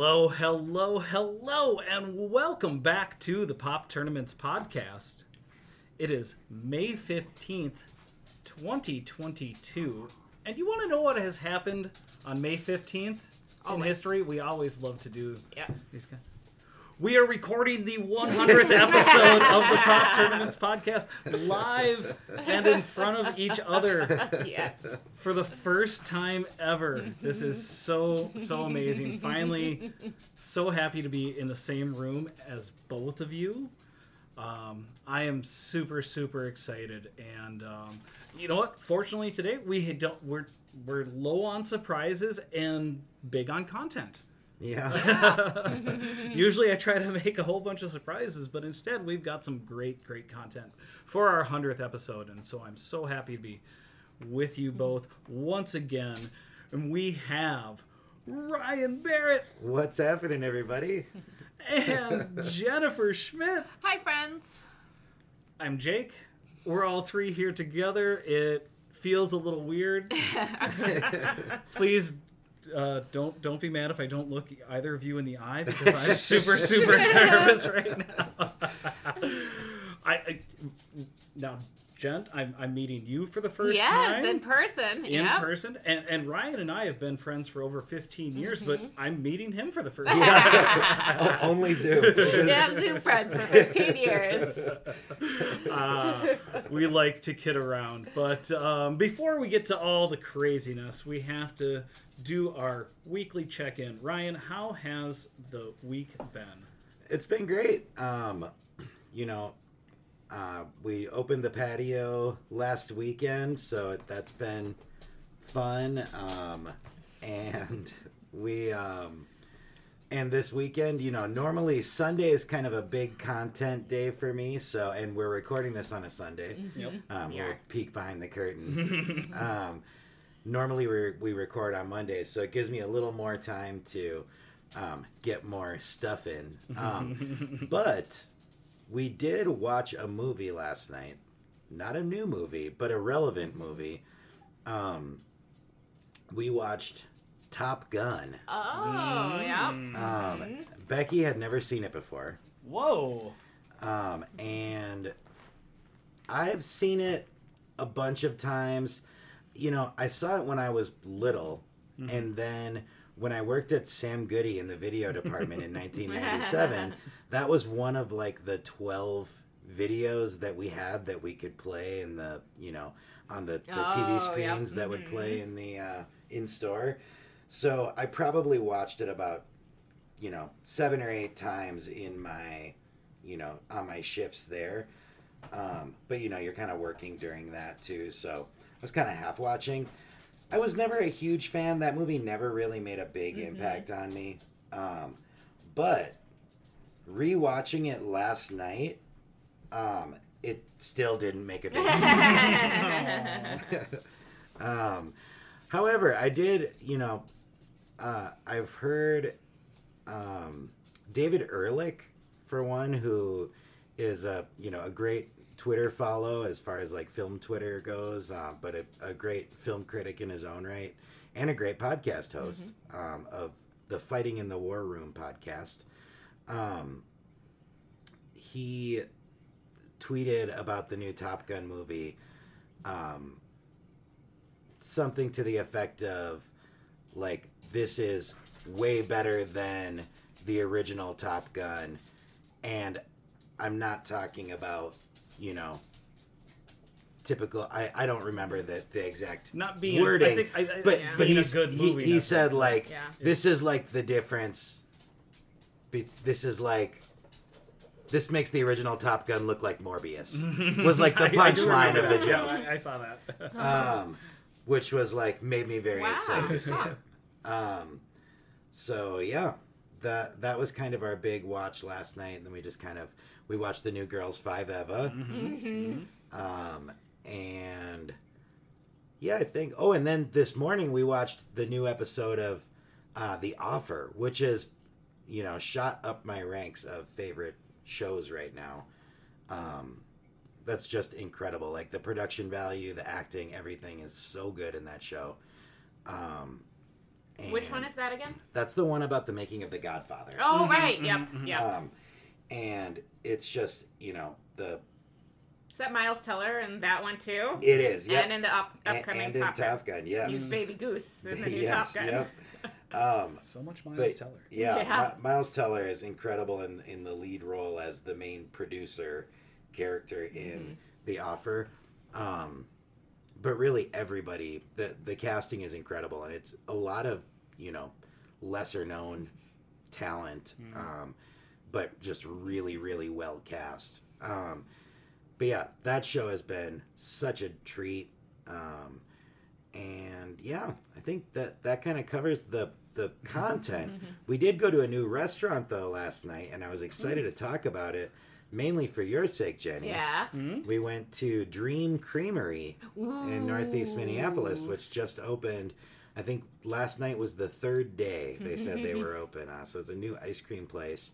Hello, hello, hello, and welcome back to the Pop Tournaments podcast. It is May 15th, 2022. And you want to know what has happened on May 15th in Always. history? We always love to do Yes. these kind we are recording the 100th episode of the Pop Tournaments podcast live and in front of each other Yes. for the first time ever. This is so so amazing. Finally, so happy to be in the same room as both of you. Um, I am super super excited, and um, you know what? Fortunately, today we don't we're we're low on surprises and big on content. Yeah. Usually I try to make a whole bunch of surprises, but instead we've got some great, great content for our 100th episode. And so I'm so happy to be with you both once again. And we have Ryan Barrett What's happening, everybody? and Jennifer Schmidt. Hi, friends. I'm Jake. We're all three here together. It feels a little weird. Please uh, don't don't be mad if I don't look either of you in the eye because I'm super super nervous right now. I, I now, Jen, I'm, I'm meeting you for the first yes, time Yes, in person. in yep. person, and and Ryan and I have been friends for over 15 years, but Mm-hmm. I'm meeting him for the first time. O- only Zoom. This is- Yeah, I've Zoom friends for 15 years. uh, we like to kid around. But um, before we get to all the craziness, we have to do our weekly check in. Ryan, how has the week been? It's been great. Um, you know, uh, we opened the patio last weekend, so that's been fun. Um, and we, um, and this weekend, you know, normally Sunday is kind of a big content day for me. So, and we're recording this on a Sunday. Yep. Um, We we'll peek behind the curtain. um, normally we we record on Mondays, so it gives me a little more time to um, get more stuff in. Um, but we did watch a movie last night. Not a new movie, but a relevant movie. Um, we watched Top Gun. Oh, yeah. Um, Becky had never seen it before. Whoa. Um, and I've seen it a bunch of times. You know, I saw it when I was little, and then when I worked at Sam Goody in the video department in 1997, that was one of like the 12 videos that we had that we could play in the, you know, on the, the Oh, TV yeah. screens that would play in the uh, in store. So I probably watched it about, you know, seven or eight times in my, you know, on my shifts there. Um, but you know, you're kind of working during that too, so I was kind of half watching. I was never a huge fan. That movie never really made a big impact on me. Um, but rewatching it last night, um, it still didn't make a big impact. um, however, I did, you know, uh, I've heard um, David Ehrlich, for one, who is a you know a great Twitter follow as far as like film Twitter goes, uh, but a, a great film critic in his own right, and a great podcast host um, of the Fighting in the War Room podcast. Um, he tweeted about the new Top Gun movie, um, something to the effect of, like, this is way better than the original Top Gun, and I'm not talking about, you know, typical. I, I don't remember the the exact Not being wording, I think, I, I, but Yeah. but being he's, a good he, movie. he that's said like Yeah. this is like the difference. Be- This is like this makes the original Top Gun look like Morbius. Was like the I- I do punchline of the joke. I, I saw that. um, which was like made me very Wow. excited to see it. Um, so yeah, that that was kind of our big watch last night, and then we just kind of we watched the new Girls Five Eva, mm-hmm. um, and yeah, I think. Oh, and then this morning we watched the new episode of uh, The Offer, which is you know shot up my ranks of favorite shows right now. Um, that's just incredible. Like the production value, the acting, everything is so good in that show. Um, Which one is that again? That's the one about the making of The Godfather. Oh, right. Yep. Yep. Um, and it's just you know the is that Miles Teller and that one too? it is yeah, And in the up, upcoming and in Top Gun. Top Gun, yes, He's Baby Goose in the new yes, Top Gun. yep. Um, So much Miles but Teller. yeah, Yeah. Mi- Miles Teller is incredible in in the lead role as the main producer character in Mm-hmm. The Offer. Um, but really, everybody the the casting is incredible, and it's a lot of you know lesser known talent, um, but just really really well cast. Um, but yeah, that show has been such a treat. Um, and yeah, I think that that kind of covers the the content. we did go to a new restaurant though last night, and I was excited to talk about it, mainly for your sake, Jenny. Yeah. We went to Dream Creamery in Northeast Minneapolis, which just opened. I think last night was the third day they said they were open. Uh, so it's a new ice cream place.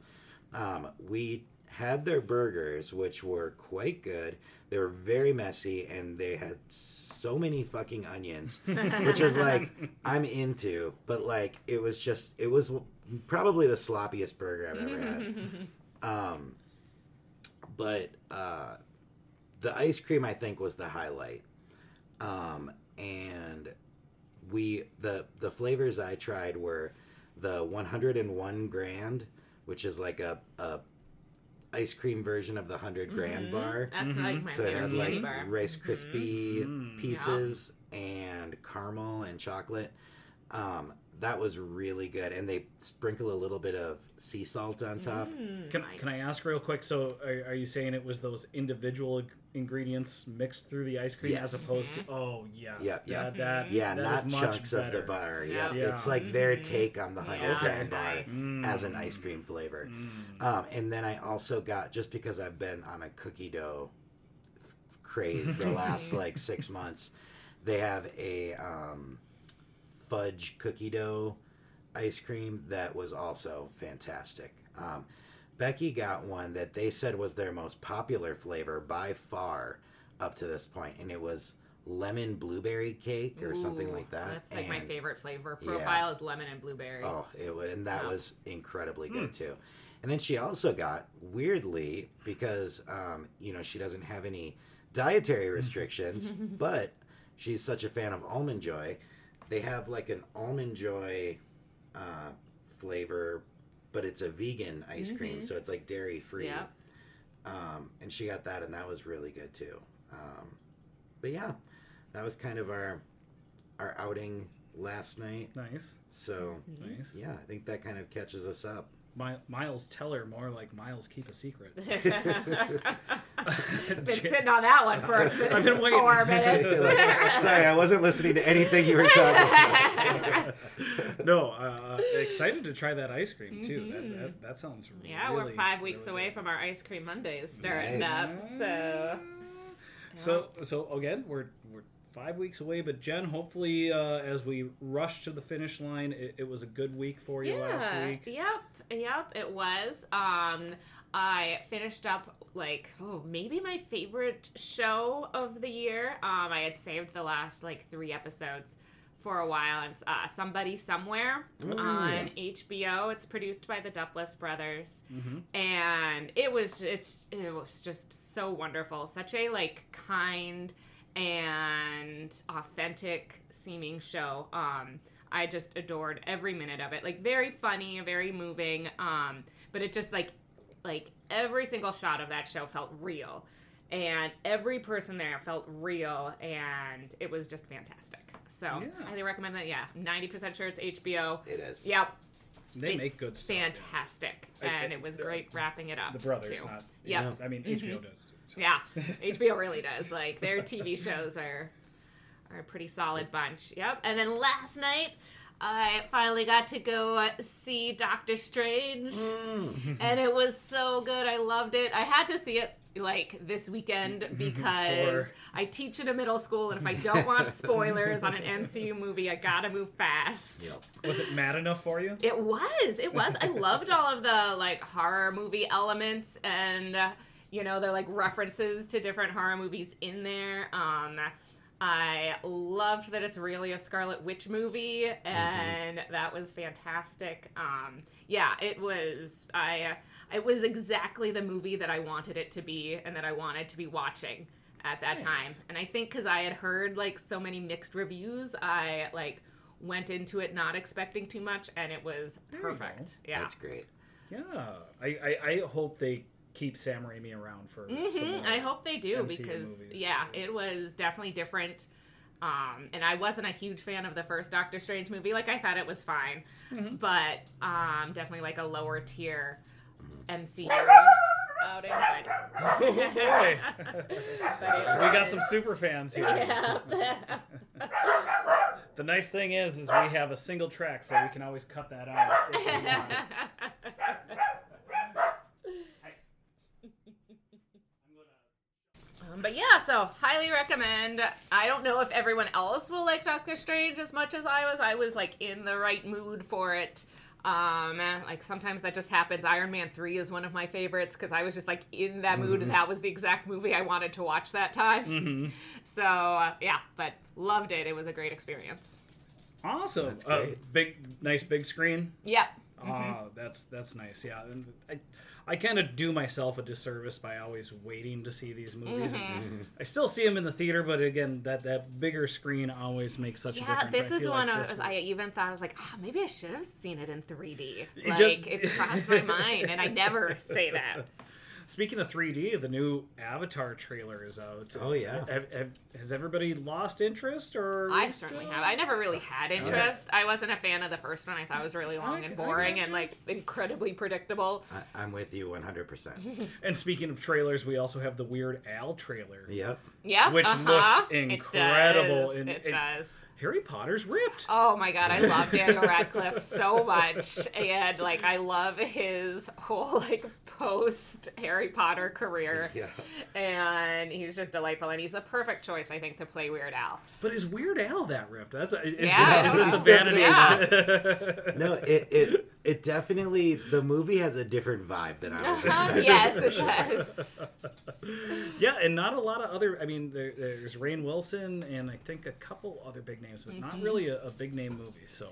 Um, we had their burgers, which were quite good. They were very messy, and they had so many fucking onions, which is like I'm into. But like it was just it was probably the sloppiest burger I've ever had. Um, but uh, the ice cream I think was the highlight. Um, and we the the flavors I tried were the 101 grand, which is like a, a ice cream version of the 100 grand bar. That's like my So it had like bar. Rice Krispie Mhm. pieces and caramel and chocolate. Um, that was really good, and they sprinkle a little bit of sea salt on top. Mm, Can, nice. can I ask real quick? So, are, are you saying it was those individual ing- ingredients mixed through the ice cream Yes. as opposed to? Oh, yes. Yeah, yeah. That, that, Yeah, that not is much chunks of the better. bar. Yeah, Yeah. it's Yeah. like their take on the hundred Yeah, grand bar. Mm. as an ice cream flavor. Mm. Um, and then I also got just because I've been on a cookie dough f- craze the last like six months, they have a um, fudge cookie dough ice cream that was also fantastic. Um, Becky got one that they said was their most popular flavor by far up to this point, and it was lemon blueberry cake or something like that. That's like my favorite flavor Yeah. profile is lemon and blueberry. Oh, it was, and that was incredibly good too. And then she also got weirdly because um, you know she doesn't have any dietary restrictions, but she's such a fan of almond joy. They have like an almond joy uh, flavor, but it's a vegan ice cream, so it's like dairy free. Yep. Um, and she got that, and that was really good too. Um, but yeah, that was kind of our our outing last night. Nice. So Nice. yeah, I think that kind of catches us up. My, Miles Teller, more like Miles Keep a Secret. Been sitting on that one for I've been waiting. four minutes. Sorry, I wasn't listening to anything you were talking about. no, uh, excited to try that ice cream too. That, that, that sounds Mm-hmm. yeah, we're five weeks really away good. from our ice cream Mondays starting Nice. up. So So so again, we're we're five weeks away, but Jen, hopefully, uh, as we rush to the finish line, it, it was a good week for you last yeah, week. yep, yep, it was. Um, I finished up like oh maybe my favorite show of the year. Um, I had saved the last like three episodes for a while. And it's uh, Somebody Somewhere Oh, on HBO. It's produced by the Duplass brothers, Mm-hmm. and it was it's it was just so wonderful. Such a like kind and authentic seeming show. Um, I just adored every minute of it. Like very funny, very moving. Um, but it just like like every single shot of that show felt real. And every person there felt real and it was just fantastic. So Yeah. I highly recommend that. Yeah. Ninety percent sure it's HBO. It is. Yep. They it's make good stuff. fantastic, I- and I- it was great wrapping it up. The brothers, too. not. Yeah. Yeah. I mean, HBO does. Too, so. Yeah, HBO really does. Like their TV shows are are a pretty solid bunch. Yep. And then last night, I finally got to go see Doctor Strange, Mm. and it was so good. I loved it. I had to see it like this weekend because I teach in a middle school, and if I don't want spoilers on an MCU movie, I gotta move fast. Yep. Was it mad enough for you? It was. It was. I loved all of the like horror movie elements and uh, you know, the like references to different horror movies in there. Um I loved that it's really a Scarlet Witch movie and that was fantastic. Um yeah, it was I uh, it was exactly the movie that I wanted it to be and that I wanted to be watching at that Nice. time. And I think cuz I had heard like so many mixed reviews, I like went into it not expecting too much and it was There you go. perfect. Yeah. That's great. Yeah. I, I, I hope they keep Sam Raimi around for. some hmm more. I hope they do MCU because movies. yeah, it was definitely different. Um, and I wasn't a huge fan of the first Doctor Strange movie. Like I thought it was fine, Mm-hmm. but um, definitely like a lower tier MCU outing. But, boy. we got some super fans here. Yeah. The nice thing is, is we have a single track, so we can always cut that out. if we want. Um, but yeah, so highly recommend. I don't know if everyone else will like Doctor Strange as much as I was. I was like in the right mood for it. Um, like sometimes that just happens. Iron Man 3 is one of my favorites because I was just like in that mood and that was the exact movie I wanted to watch that time. Mm-hmm. So uh, yeah, but loved it. It was a great experience. Awesome. That's Uh, big, nice big screen. Yep. Ah, that's that's nice. Yeah, and I, I kind of do myself a disservice by always waiting to see these movies. Mm-hmm. I still see them in the theater, but again, that that bigger screen always makes such a difference. Yeah, this I is one like of I even thought I was like, oh, maybe I should have seen it in 3D. It Like just- it crossed my mind, and I never say that. Speaking of 3D, the new Avatar trailer is out. Oh, yeah. Have, have, has everybody lost interest, or I still- certainly have. I never really had interest. I wasn't a fan of the first one. I thought it was really long I- and boring and like incredibly predictable. I, I'm with you 100%. And speaking of trailers, we also have the Weird Al trailer. yep. Yeah, Which uh-huh. looks incredible It does. and- it and- does. Harry Potter's ripped. Oh my god, I love Daniel Radcliffe so much, and like I love his whole like post Harry Potter career, Yeah. and he's just delightful, and he's the perfect choice, I think, to play Weird Al. But is Weird Al that ripped? That's a, is, Yeah. this, is this a vanity? definitely- No, it, it it definitely the movie has a different vibe than I was Uh-huh, expecting. yes, it does. yeah, and not a lot of other. I mean, there, there's Rainn Wilson and I think a couple other big names, but not really a, a big name movie. So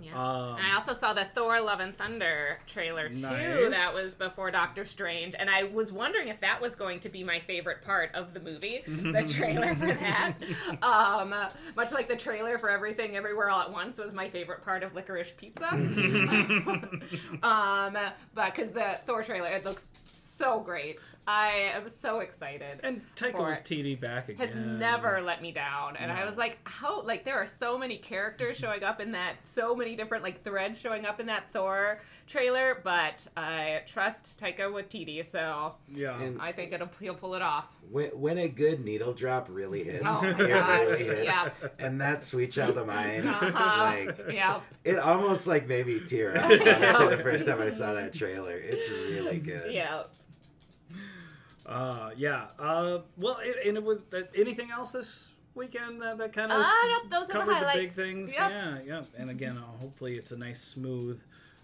Yeah. Um, and I also saw the Thor: Love and Thunder trailer too. Nice. That was before Doctor Strange, and I was wondering if that was going to be my favorite part of the movie, the trailer for that. Um, uh, much like the trailer for Everything Everywhere All at Once was my favorite part of Licorice Pizza. um, but because the Thor trailer, it looks so great. I am so excited and Taika For it. Waititi back again. has never let me down and i was like how like there are so many characters showing up in that so many different like threads showing up in that thor trailer but i trust taika waititi so Yeah. And i think it'll he'll pull it off when, when a good needle drop really hits, Oh it God. really hits. Yeah. And that Sweet Child of Mine, uh-huh. like yeah it almost like made me tear up. Honestly, the first time I saw that trailer, it's really good. yeah Uh, yeah. Uh, well, it, and it was uh, anything else this weekend that, that kind of uh, nope, those are the covered the, big things. Yep. Yeah, yeah. And again, uh, hopefully, it's a nice, smooth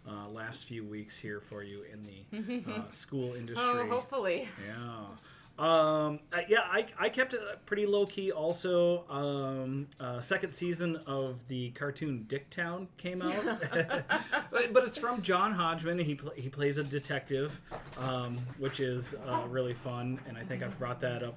uh, last few weeks here for you in the uh, school industry. oh hopefully Yeah. Um, uh, yeah, I, I kept it pretty low key. Also, um, uh, second season of the cartoon Dicktown came out, but, but it's from John Hodgman. He pl- he plays a detective, um, which is uh, really fun, and I think I've brought that up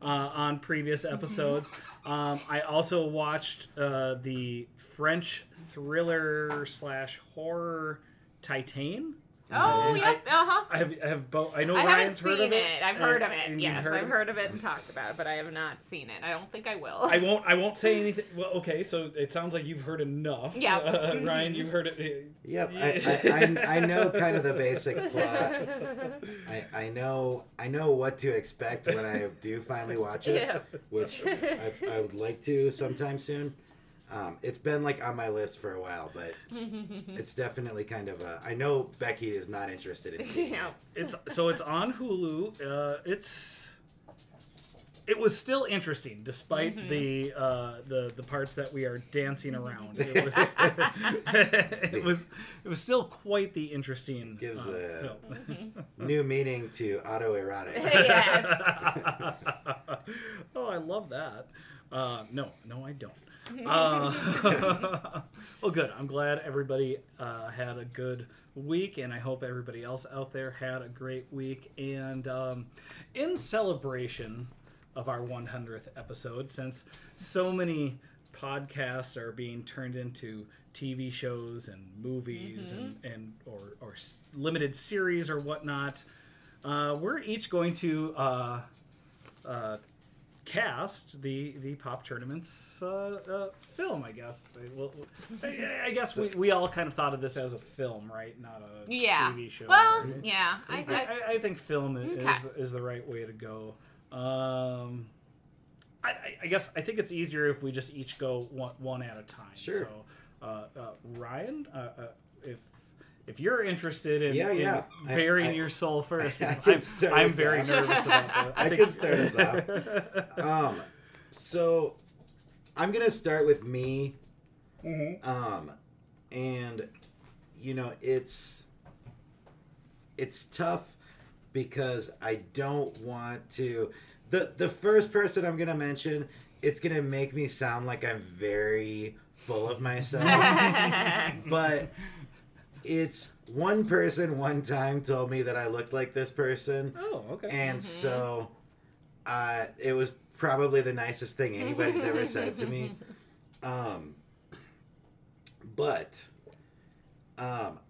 uh, on previous episodes. Um, I also watched uh, the French thriller slash horror Titane. Oh, I- yep. Uh huh. I have, I have both. I know I haven't Ryan's heard seen of it. it. I've heard of it. and Yes, heard I've of it. heard of it and talked about it, but I have not seen it. I don't think I will. I won't. I won't say anything. Well, okay. So it sounds like you've heard enough. Yeah. Uh, Ryan, you've heard it. Yep, I, I, I, I know kind of the basic plot. I, I know I know what to expect when I do finally watch it, Yeah. which I, I would like to sometime soon. Um, it's been like on my list for a while, but it's definitely kind of a. I know Becky is not interested in seeing yeah. it. It's so it's on Hulu. Uh, it's it was still interesting despite Mm-hmm. the uh, the the parts that we are dancing around. It was it was it was still quite the interesting Gives uh, a- film. New meaning to autoerotic. yes. oh, I love that. Uh, no, no, I don't. Uh, well, good. I'm glad everybody uh, had a good week, and I hope everybody else out there had a great week. And um, in celebration of our 100th episode, since so many podcasts are being turned into TV shows and movies and, and or, or s- limited series or whatnot, uh, we're each going to uh, uh, cast the the pop tournaments uh, uh, film. I guess. Well, I, I guess we, we all kind of thought of this as a film, right? Not a Yeah. TV show. Well, or- yeah. I, I, I, I, I think film i- is, the, is the right way to go. Um, I, I- I guess I think it's easier if we just each go one, one at a time. Sure. So, uh, uh, Ryan, uh, uh, if if you're interested in, Yeah, in yeah. I- burying I- your soul first, I because can I'm, start I'm very off. nervous about that. I think- could start us off. Um, so I'm gonna start with me. Mhm. Um, and you know it's it's tough because I don't want to. the The first person I'm gonna mention, it's gonna make me sound like I'm very full of myself, but it's one person one time told me that I looked like this person. Oh, okay. And so uh, it was probably the nicest thing anybody's ever said to me. Um, but um,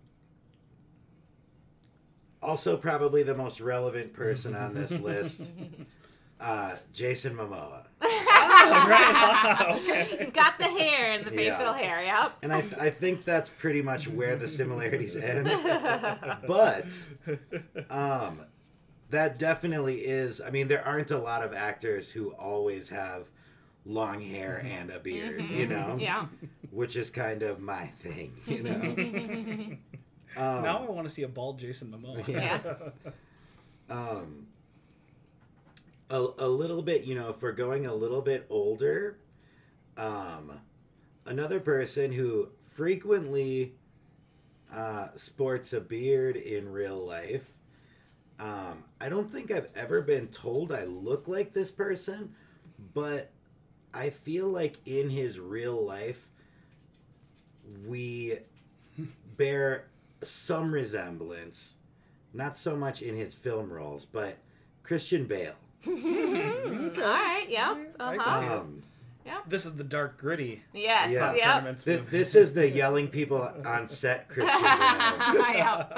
also probably the most relevant person on this list, uh, Jason Momoa. Right. okay. Got the hair and the Yeah. facial hair. Yep. And I, I think that's pretty much where the similarities end. But um, that definitely is. I mean, there aren't a lot of actors who always have long hair and a beard, you know, Yeah. which is kind of my thing, you know. Um, now I want to see a bald Jason Momoa. Yeah. um, a, a little bit, you know, if we're going a little bit older, um, another person who frequently uh, sports a beard in real life. Um, I don't think I've ever been told I look like this person, but I feel like in his real life, we bear some resemblance, not so much in his film roles, but Christian Bale. All right. Yep. Uh-huh. see that. Um, This is the dark gritty. Yes. Yeah. Yep. tournaments th- this is the yelling people on set Christian Yep.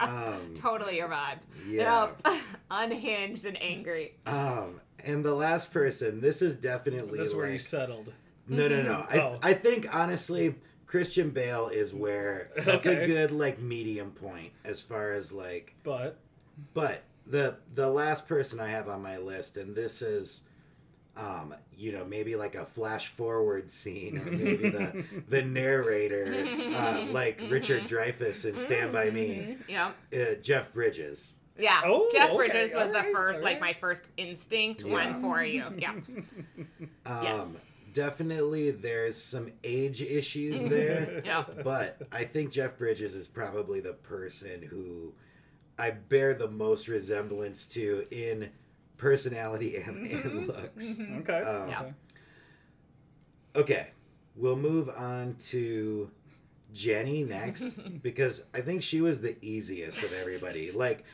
Um, totally your vibe. yeah. Yep. Unhinged and angry. Um, and the last person, this is definitely This is where you settled. no, no, no. I, Oh. I think honestly, Christian Bale is where that's a good like medium point as far as like But But the the last person I have on my list, and this is, um, you know, maybe like a flash forward scene, or maybe the the narrator, uh, like Richard Dreyfuss in Stand by Me, Yep. uh, Jeff Bridges. Yeah. Oh, Jeff okay, Bridges was the alright, first, like my first instinct Yeah. one for you. Yeah. Um, Yes. Definitely, there's some age issues there, Yeah. but I think Jeff Bridges is probably the person who I bear the most resemblance to in personality and, and looks. okay. Um, Yeah. okay. Okay, we'll move on to Jenny next because I think she was the easiest of everybody. Like,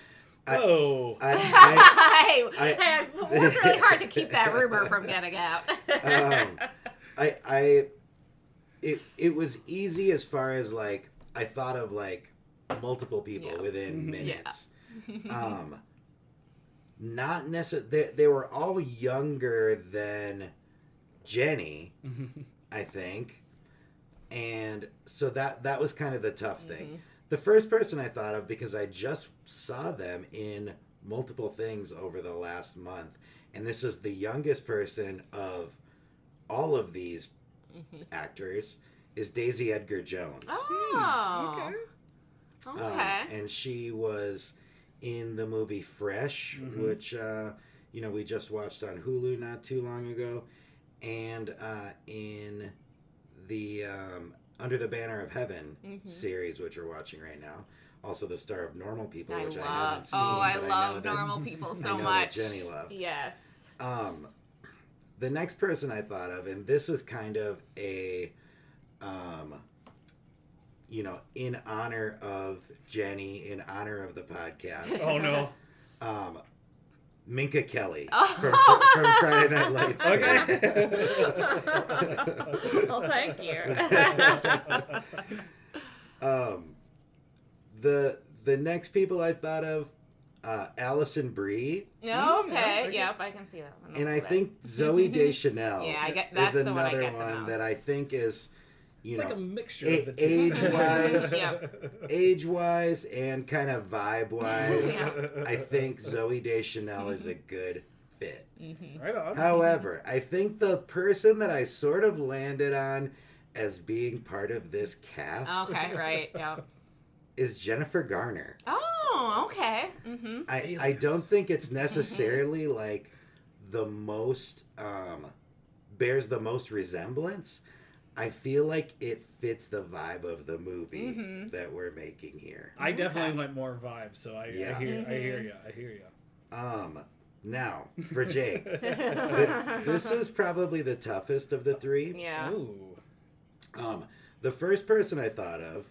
I, Oh. I, I, I, I- I worked really hard to keep that rumor from getting out. um, I, I, it, it was easy as far as like I thought of like multiple people Yeah. within mm-hmm. minutes. um, not necessarily. They, they were all younger than Jenny, mm-hmm. I think, and so that that was kind of the tough thing. Mm-hmm. The first person I thought of because I just saw them in multiple things over the last month, and this is the youngest person of all of these actors is Daisy Edgar Jones. Oh. Hmm. Okay. Um, Okay. and she was in the movie Fresh, which uh, you know we just watched on Hulu not too long ago, and uh, in the um, Under the Banner of Heaven series, which we're watching right now. Also, the star of Normal People, I which I haven't seen. oh, I but love I know that, normal people I so know that much. Jenny loved. Yes. Um, the next person I thought of, and this was kind of a, um, you know, in honor of Jenny, in honor of the podcast, Oh no. um, Minka Kelly Oh. from, from Friday Night Lights. Okay. well, thank you. um, the the next people I thought of, uh, Alison Brie, Yeah, Mm, okay. Yep, I can see that one. and I That's think Zooey Deschanel Yeah, I get- that's is the one I another get one that I think is, you like know, a mixture a- of the two. age-wise- Yeah. age wise and kind of vibe wise, Yeah. I think Zooey Deschanel is a good fit. Right on. However, I think the person that I sort of landed on as being part of this cast Okay, right. Yeah. is Jennifer Garner. Oh, okay. Mm-hmm. I, I don't think it's necessarily like the most um bears the most resemblance. I feel like it fits the vibe of the movie Mhm. that we're making here. I definitely Okay. went more vibe, so I, Yeah. I hear, Mm-hmm. hear you, I hear you. Um, now for Jake, Th- this is probably the toughest of the three. Yeah. Ooh. Um, the first person I thought of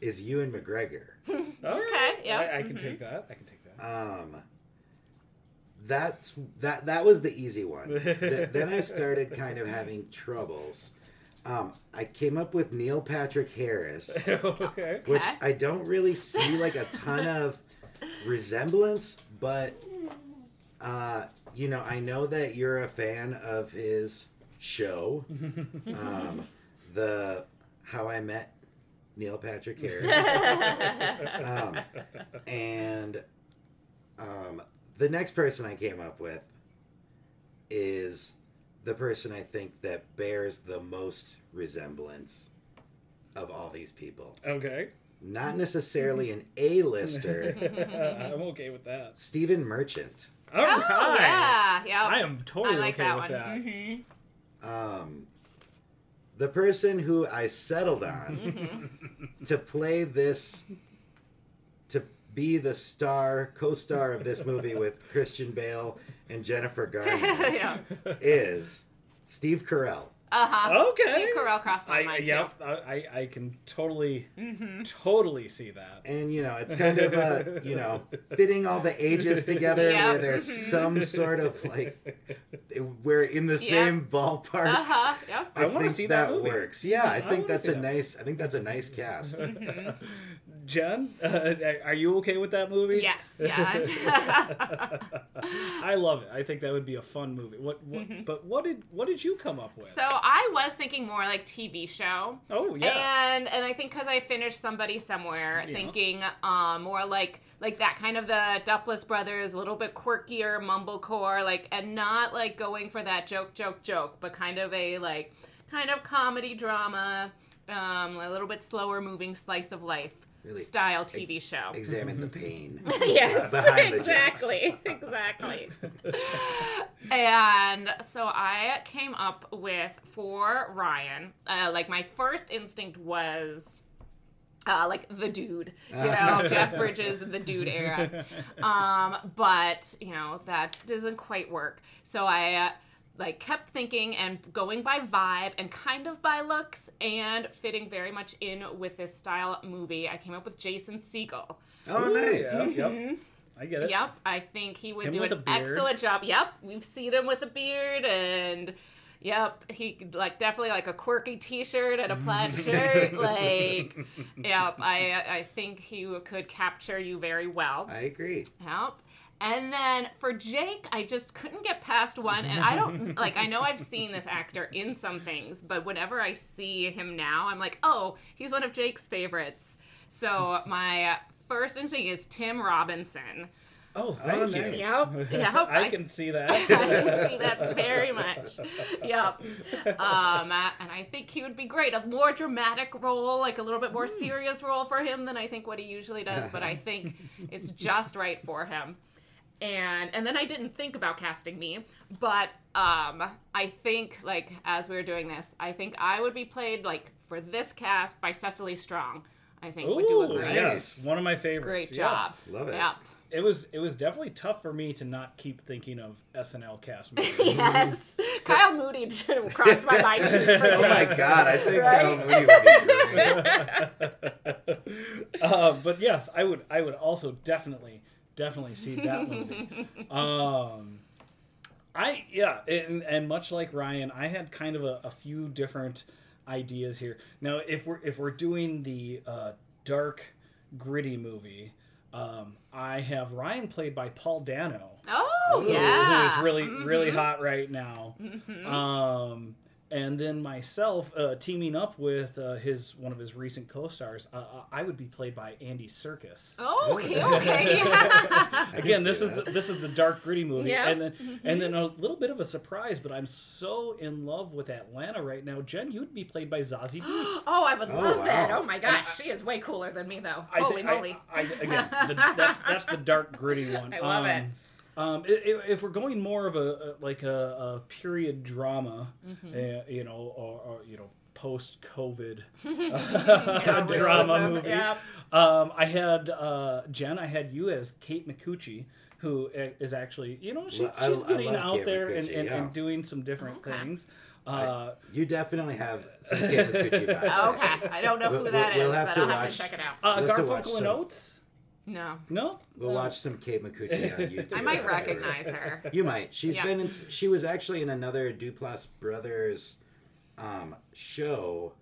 is Ewan McGregor. Okay, yeah, I, I can mhm. take that. I can take that. Um, that's that that was the easy one. Th- then I started kind of having troubles. Um, I came up with Neil Patrick Harris, okay. which I don't really see like a ton of resemblance, but uh, you know, I know that you're a fan of his show, um, the How I Met Neil Patrick Harris, um, and um, the next person I came up with is the person I think that bears the most resemblance of all these people. Okay. Not necessarily an A-lister, I'm okay with that. Stephen Merchant. All right. Oh, yeah, yeah. I am totally I like okay that with one. that. Mhm. Um, the person who I settled on Mm-hmm. to play this, to be the star, co-star of this movie with Christian Bale and Jennifer Garner yeah. is Steve Carell. Uh huh. Okay. Steve Carell crossed my I, mind yep, I, I I can totally, Mm-hmm. totally see that. And you know, it's kind of uh, you know, fitting all the ages together Yeah. where there's Mhm. some sort of like we're in the Yeah. same ballpark. Uh huh. Yep. I wanna think see that that movie. works. Yeah, I I think wanna that's a that. nice. I think that's a nice cast. Jen, uh, are you okay with that movie? Yes. Yeah. I love it. I think that would be a fun movie. What? what Mm-hmm. But what did what did you come up with? so I was thinking more like TV show. oh yes. And and I think because I finished somebody somewhere, Yeah. thinking um more like like that kind of the Duplass brothers, a little bit quirkier, mumblecore, like and not like going for that joke, joke, joke, but kind of a like kind of comedy drama, um, a little bit slower moving slice of life Really style TV show. Examine the pain. yes, Behind the exactly, exactly. and so I came up with for Ryan, uh, like my first instinct was. Uh, like the dude, you know, Jeff Bridges, the dude era. Um, but you know that doesn't quite work. So I uh, like kept thinking and going by vibe and kind of by looks and fitting very much in with this style movie. I came up with Jason Segel. Oh, nice. Yeah, yep. Mm-hmm. I get it. Yep, I think he would Him do an excellent job. Yep, we've seen him with a beard, and Yep, he like definitely like a quirky T-shirt and a plaid shirt. Like, yep, I I think he could capture you very well. I agree. Yep. And then for Jake, I just couldn't get past one. And I don't, like, I know I've seen this actor in some things, but whenever I see him now, I'm like, oh, he's one of Jake's favorites. So my first instinct is Tim Robinson. Oh, thank you. nice. Yep. Yep. I can see that. I can see that very much. Yep. Um, and I think he would be great. A more dramatic role, like a little bit more serious role for him than I think what he usually does. But I think it's just right for him. And and then I didn't think about casting me, but um, I think like as we were doing this, I think I would be played like for this cast by Cecily Strong. I think would do a great, yes, one of my favorites. great yeah. job. Love it. Yep. It was it was definitely tough for me to not keep thinking of SNL cast members. yes. Kyle Mooney crossed my mind. Oh my god, I think Right? Kyle Mooney would be great. uh, but yes, I would I would also definitely definitely see that movie. um, I yeah, and, and much like Ryan, I had kind of a, a few different ideas here. Now, if we're if we're doing the uh, dark, gritty movie, um, I have Ryan played by Paul Dano. Oh Ooh, yeah. Mm-hmm. who is really really hot right now. Um, and then myself uh, teaming up with uh, his one of his recent co-stars, uh, uh, I would be played by Andy Serkis. Oh, okay, okay, yeah. Again, this is that. the, this is the dark gritty movie, Yeah. and then and then a little bit of a surprise, but I'm so in love with Atlanta right now. Jen, you'd be played by Zazie Beetz. Oh, I would Oh, love that. Oh my gosh, she is way cooler than me though. I Holy thi- I- moly. I, again, the, that's that's the dark gritty one. I love it. Um, i- i- if we're going more of a, a like a, a period drama, Mm-hmm. uh, you know, or, or you know, post COVID Yeah, drama realism, movie, yep. um, I had uh, Jen. I had you as Kate Micucci, who is actually, you know, she, Lo- I- she's I getting love out Kate there and, Micucci, and, yeah. and doing some different Okay. things. Uh, You definitely have some Kate Micucci vibes. Okay, I don't know who We'll- that is, we'll have but to I'll have to check it out. uh, We'll have to watch Garfunkel and some- Oates. No, No, We'll watch some Kate Micucci on YouTube. I might afterwards. recognize her. You might. She's Yeah. been in. She was actually in another Duplass Brothers um, show.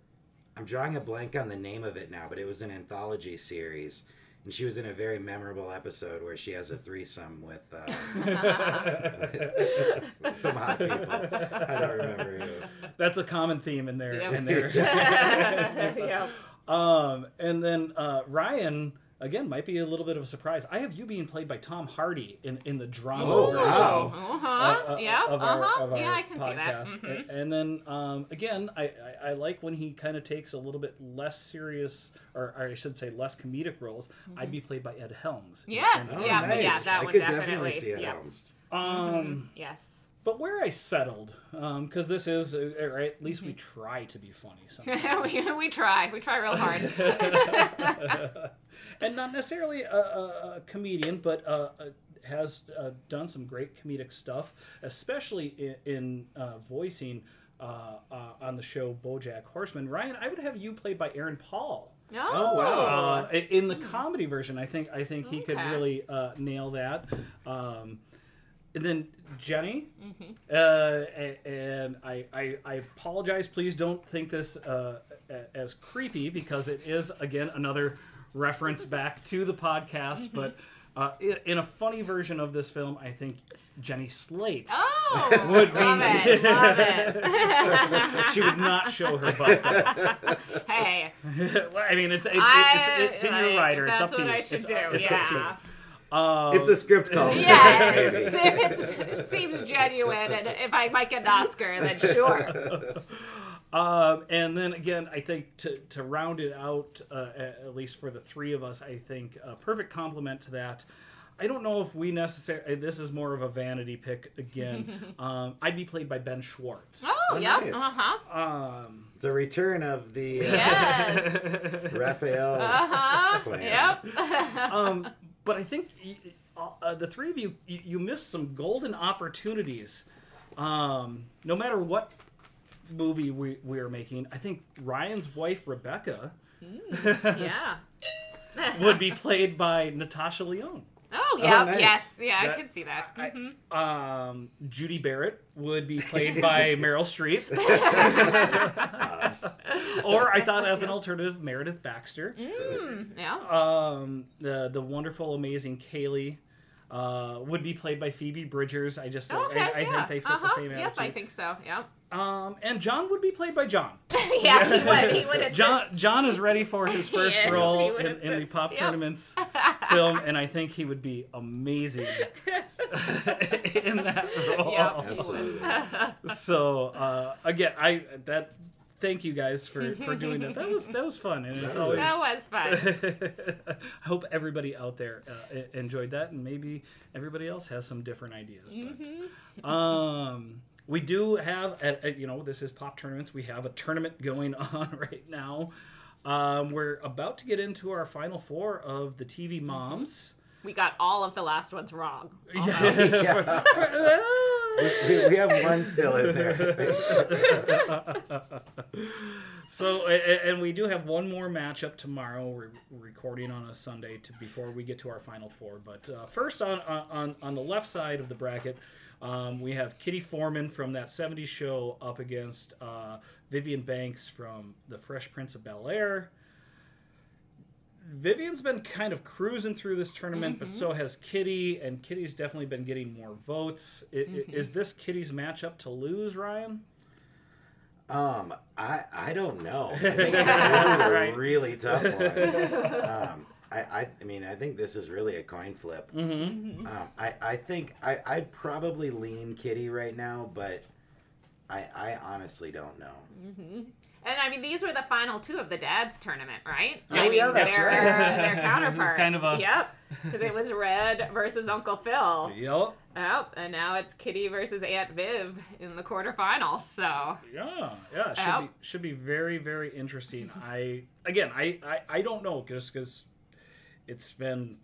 I'm drawing a blank on the name of it now, but it was an anthology series, and she was in a very memorable episode where she has a threesome with, uh, with some hot people. I don't remember who. that's a common theme in there. Yep. In there. yeah. Um, and then uh, Ryan again might be a little bit of a surprise. I have you being played by Tom Hardy in in the drama Oh, version. wow. Uh huh. uh, yeah. of Uh our, huh. of our Yeah, I can see that. podcast. Mhm. A- And then um, again, I, I, I like when he kind of takes a little bit less serious, or, or I should say, less comedic roles. I'd be played by Ed Helms. Yes. in- Oh, Yeah, nice. yeah, that I one could definitely, definitely see Ed yeah. Helms. Um, Yes. But where I settled, because this is, uh, or at least we try to be funny sometimes. we, we try. We try real hard. and not necessarily a, a, a comedian, but uh, uh, has uh, done some great comedic stuff, especially in, in uh, voicing uh, uh, on the show BoJack Horseman. Ryan, I would have you played by Aaron Paul. Oh, wow. Uh, in the comedy version, I think I think he could really uh, nail that. Um, and then Jenny, Mm-hmm. uh, and I, I, I apologize. Please don't think this uh, as creepy because it is again another reference back to the podcast. Mm-hmm. But uh, in a funny version of this film, I think Jenny Slate. Oh, Would be- love it, love it. She would not show her butt. hey, I mean, it's it, I, it's, it's in your writer. It's up to what you. I should It's- do. it's up to you. yeah. Um, If the script calls for it, Yes, if it seems genuine, and if I might get an Oscar, then sure. Um, and then again, I think to, to round it out, uh, at, at least for the three of us, I think a perfect complement to that. I don't know if we necessarily. This is more of a vanity pick again. um, I'd be played by Ben Schwartz. Oh, Oh, yep. nice. Uh huh. Um, It's a return of the uh, Yes. Raphael. Uh huh. Yep. um, but I think y- uh, the three of you, you, you missed some golden opportunities. Um, no matter what movie we, we are making, I think Ryan's wife Rebecca yeah. would be played by Natasha Lyonne. Oh yeah, nice. yes, yeah, That- I can see that. I- Mhm. Um, Judy Barrett would be played by Meryl Streep, Us. or I thought as an alternative Meredith Baxter. Mm, yeah. Um, the the wonderful, amazing Kaylee uh, would be played by Phoebe Bridgers. I just Okay, I, I yeah. think they fit uh-huh. the same Yep, attitude. I think so. Yep. Um, and John would be played by John. yeah, he would. He would. John insist. John is ready for his first Yes, he role in, in the pop Yep. tournaments film, and I think he would be amazing in that role. Yep, he Absolutely. So uh, again, I that thank you guys for for doing that. That was that was fun, and it's That was always. that was fun. I hope everybody out there uh, enjoyed that, and maybe everybody else has some different ideas. But um, we do have, at, at, you know, this is pop tournaments. We have a tournament going on right now. Um, we're about to get into our final four of the TV moms. We got all of the last ones wrong. Yeah. we, we have one still in there. So, a- a- and we do have one more matchup tomorrow. We're recording on a Sunday to, before we get to our final four. But uh, first, on, on on the left side of the bracket, um, we have Kitty Foreman from that '70s show up against uh, Vivian Banks from The Fresh Prince of Bel Air. Vivian's been kind of cruising through this tournament, but so has Kitty, and Kitty's definitely been getting more votes. I- i- Is this Kitty's matchup to lose, Ryan? Um, I I don't know. I think this is a Right. really tough one. Um, I, I I mean I think this is really a coin flip. Mm-hmm. Um, I I think I I'd probably lean Kitty right now, but I I honestly don't know. And I mean, these were the final two of the dads tournament, right? Oh, I mean, yeah, that's they're, right. Their It was counterparts. kind of a- Yep. Because it was Red versus Uncle Phil. Yep. Yep. And now it's Kitty versus Aunt Viv in the quarterfinals. So. Yeah, yeah, should Yep. be should be very very interesting. I again, I I, I don't know just because it's been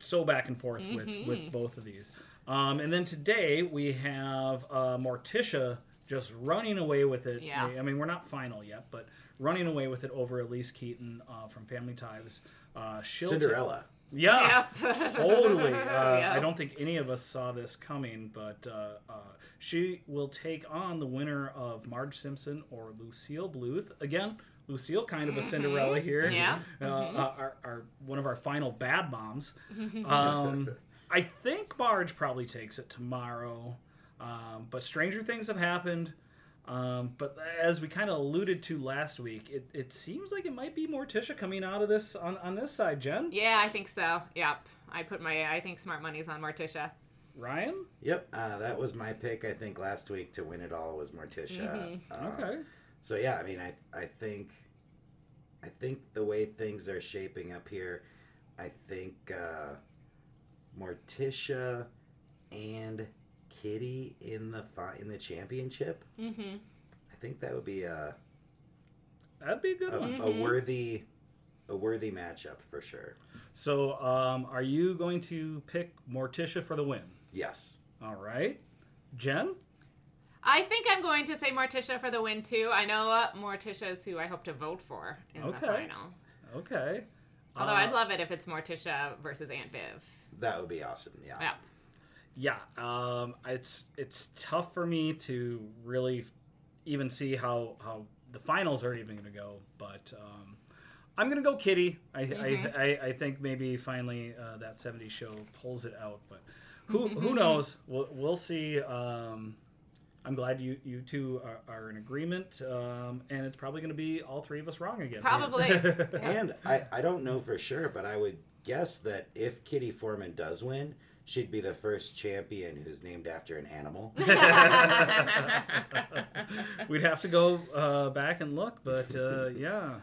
so back and forth with Mm-hmm. with both of these. Um, and then today we have uh, Morticia just running away with it. Yeah. I mean, we're not final yet, but running away with it over Elise Keaton uh, from Family Ties. Uh, she'll Cinderella. yeah, Yep. totally. Uh, Yep. I don't think any of us saw this coming, but uh, uh, she will take on the winner of Marge Simpson or Lucille Bluth. Again, Lucille, kind of a Cinderella here. Mm-hmm. Yeah. Uh, uh, our, our, one of our final bad moms. Um, I think Marge probably takes it tomorrow, um, but stranger things have happened. Um, but as we kind of alluded to last week, it, it seems like it might be Morticia coming out of this on, on this side, Jen. Yeah, I think so. Yep. I put my, I think smart money's on Morticia. Ryan? Yep, uh, that was my pick. I think last week to win it all was Morticia. Mm-hmm. Um, Okay. So yeah, I mean, I I think, I think the way things are shaping up here, I think uh, Morticia and Kitty in the fi- in the championship. Mm-hmm. I think that would be a That'd be a good a, one. a worthy a worthy matchup for sure. So, um, are you going to pick Morticia for the win? Yes. All right. Jen? I think I'm going to say Morticia for the win too. I know uh, Morticia is who I hope to vote for in Okay. the final. Okay. Although Uh, I'd love it if it's Morticia versus Aunt Viv. That would be awesome. Yeah. Yeah. Yeah, um, it's it's tough for me to really even see how how the finals are even going to go, but um, I'm going to go Kitty. I, I, I I think maybe finally uh, that 70 show pulls it out, but who who knows? We'll we'll see. Um, I'm glad you you two are, are in agreement, um, and it's probably going to be all three of us wrong again. Probably. And I, I don't know for sure, but I would guess that if Kitty Foreman does win, she'd be the first champion who's named after an animal. We'd have to go uh, back and look, but uh, yeah.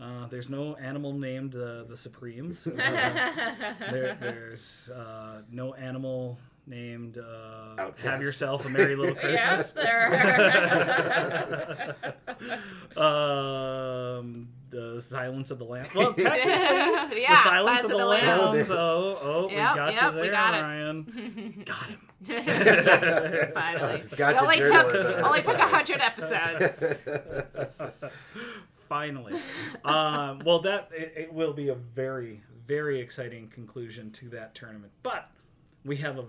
Uh, there's no animal named uh, the Supremes. Uh, there, there's uh, no animal named uh, Have Yourself a Merry Little yes, Christmas. sir. um, the Silence of the Lambs. Well, technically, yeah, the Silence of the, Lambs. Lambs. So, oh, we got yep, you there, got. Ryan. got him. Finally. Gotcha it only took only took a hundred episodes. Finally. um, well, that it, it will be a very, very exciting conclusion to that tournament. But we have a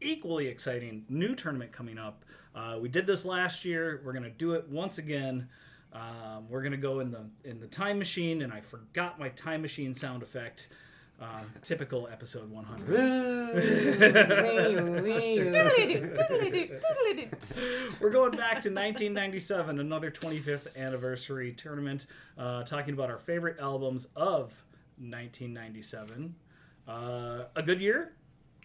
equally exciting new tournament coming up. Uh, we did this last year. We're gonna do it once again. Um, we're gonna go in the in the time machine, and I forgot my time machine sound effect. Uh, typical episode 100. Doodly-doo, doodly-doo, doodly-doo. We're going back to 1997, another 25th anniversary tournament, uh, talking about our favorite albums of 1997. Uh, a good year,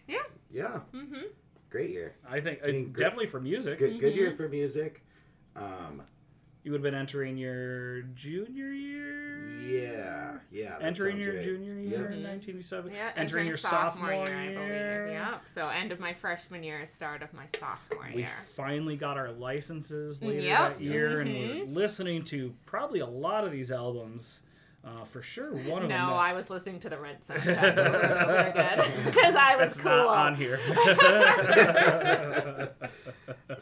Yeah. yeah. Mm-hmm. Great year. I think. uh, mean, great- definitely for music. Good, good Mm-hmm. year for music. Um, You would have been entering your junior year. yeah, yeah. Entering your right. junior year Yep. in 1997. Yeah, entering, your sophomore, year. I believe. Yep. So end of my freshman year, start of my sophomore We year. finally got our licenses later Yep. that year, and Mhm. we're listening to probably a lot of these albums. Uh, for sure, one of No, them. that- I was listening to the Rent soundtrack over and over again because I was That's cool. not on here.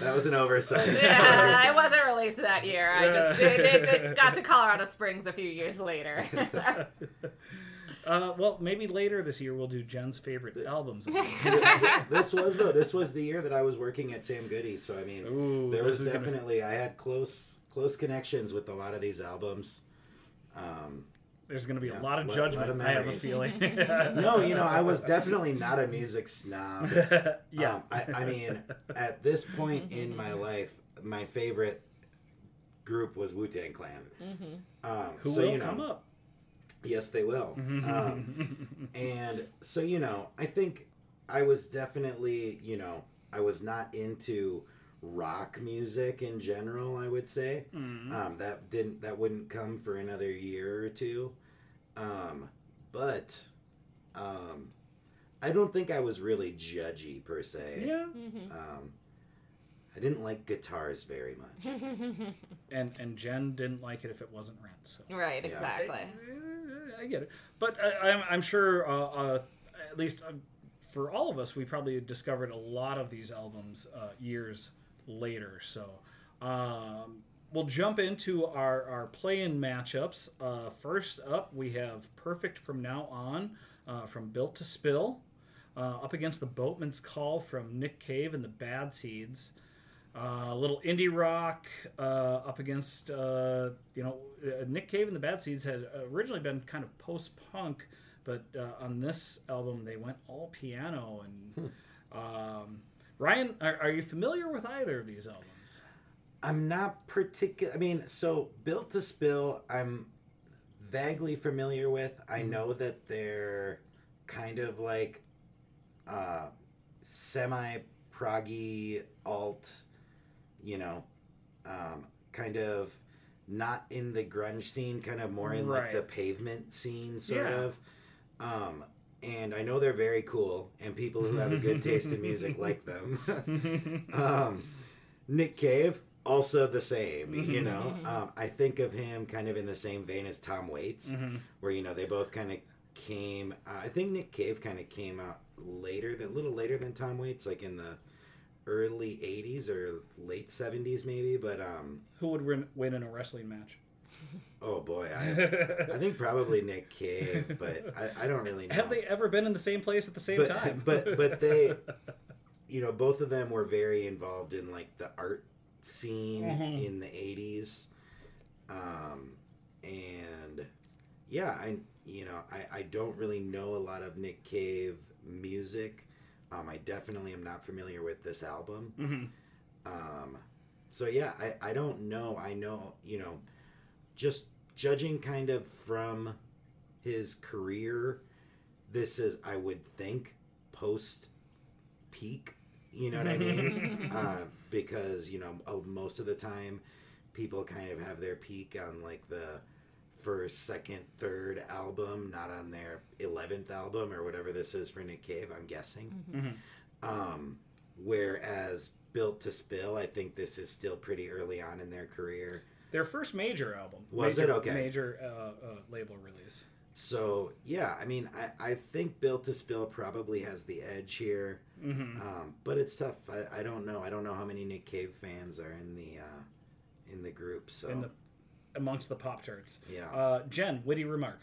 That was an oversight. yeah, it wasn't released that year. I just it, it, it got to Colorado Springs a few years later. uh, well, maybe later this year we'll do Jen's favorite albums. this was though. This was the year that I was working at Sam Goody, so I mean, Ooh, there was is gonna- definitely I had close close connections with a lot of these albums. Um, There's going to be Yeah, a lot of judgment. lot of I have a feeling. no, you know, I was definitely not a music snob. yeah. Um, I, I mean, at this point in my life, my favorite group was Wu Tang Clan. Um, Who so, will you know, come up? Yes, they will. Um, and so, you know, I think I was definitely, you know, I was not into rock music in general. I would say Mm-hmm. um, that didn't that wouldn't come for another year or two. Um, but um, I don't think I was really judgy per se. yeah. Um, I didn't like guitars very much. And and Jen didn't like it if it wasn't rent. So. right, Yeah. exactly. I, I get it, but I, I'm, I'm sure uh, uh, at least uh, for all of us, we probably discovered a lot of these albums uh, years later. So um, we'll jump into our our play-in matchups. Uh, first up, we have "Perfect from Now On" uh, from Built to Spill, uh, up against the Boatman's Call from Nick Cave and the Bad Seeds. Uh, a little indie rock uh, up against uh, you know uh, Nick Cave and the Bad Seeds had originally been kind of post punk, but uh, on this album they went all piano. And um, Ryan, are, are you familiar with either of these albums? I'm not particular. I mean, so Built to Spill, I'm vaguely familiar with. I know that they're kind of like uh, semi proggy alt, you know, um, kind of not in the grunge scene, kind of more in like the pavement scene, sort Yeah. of. Um, and I know they're very cool, and people who have a good taste in music like them. um, Nick Cave, also the same. You know, um, I think of him kind of in the same vein as Tom Waits, Mhm. where you know they both kind of came. Uh, I think Nick Cave kind of came out later, than a little later than Tom Waits, like in the early '80s or late '70s, maybe. But um, Who would win, win in a wrestling match? Oh boy, I, I think probably Nick Cave, but I, I don't really know. Have they ever been in the same place at the same but, time? but but they you know both of them were very involved in like the art scene Mhm. in the 80s um and yeah i you know I, I don't really know a lot of nick cave music um i definitely am not familiar with this album Mhm. um so yeah i i don't know i know you know just judging kind of from his career this is i would think post peak you know what i mean? Uh, because you know uh, most of the time people kind of have their peak on like the first second third album not on their 11th album or whatever this is for nick cave i'm guessing. Mhm. um, whereas built to spill i think this is still pretty early on in their career Their first major album. Was major, it? Okay. Major uh, uh, label release. so yeah i mean i, I think built to spill probably has the edge here hmm um, but it's tough I, I don't know i don't know how many nick cave fans are in the uh, in the group so In the amongst the Pop Tarts. yeah Uh, Jen, witty remark.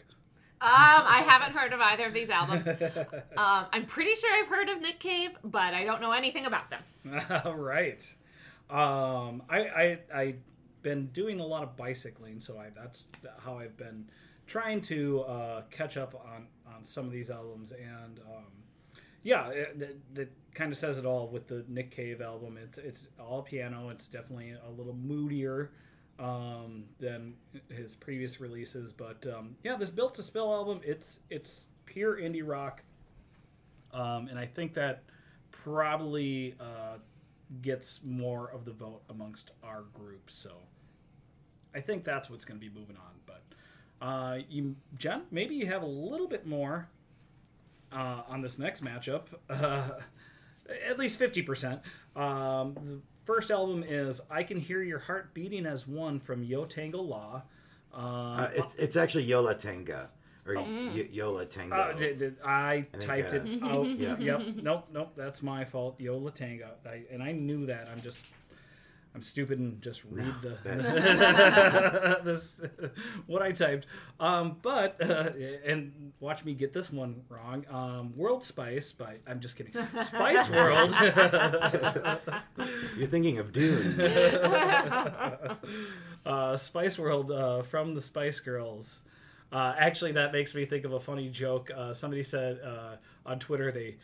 Um, I haven't heard of either of these albums. Um, I'm pretty sure I've heard of Nick Cave, but I don't know anything about them. All right. Um, I, I I been doing a lot of bicycling, so I that's how I've been trying to uh, catch up on on some of these albums, and um, yeah, that, that kind of says it all with the Nick Cave album. It's it's all piano. It's definitely a little moodier um, than his previous releases, but um, yeah, this Built to Spill album, it's it's pure indie rock, um, and I think that probably uh, gets more of the vote amongst our group. So I think that's what's going to be moving on. But uh, you, Jen, maybe you have a little bit more uh, on this next matchup. Uh, at least fifty percent. Um, the first album is "I Can Hear Your Heart Beating as One" from Yo Tango Law. Um, Uh, it's it's actually Yola Tenga or y- Yola Tango. uh, did- did- I, typed uh, it out. Yeah. Yep. Nope. Nope. That's my fault. Yola Tanga. I, and I knew that. I'm just. I'm stupid and just read the this what I typed. Um, but uh, and watch me get this one wrong. Um, World Spice by I'm just kidding. Spice World. You're thinking of Dune. uh, Spice World uh, from the Spice Girls. Uh, actually, that makes me think of a funny joke. Uh, somebody said uh, on Twitter they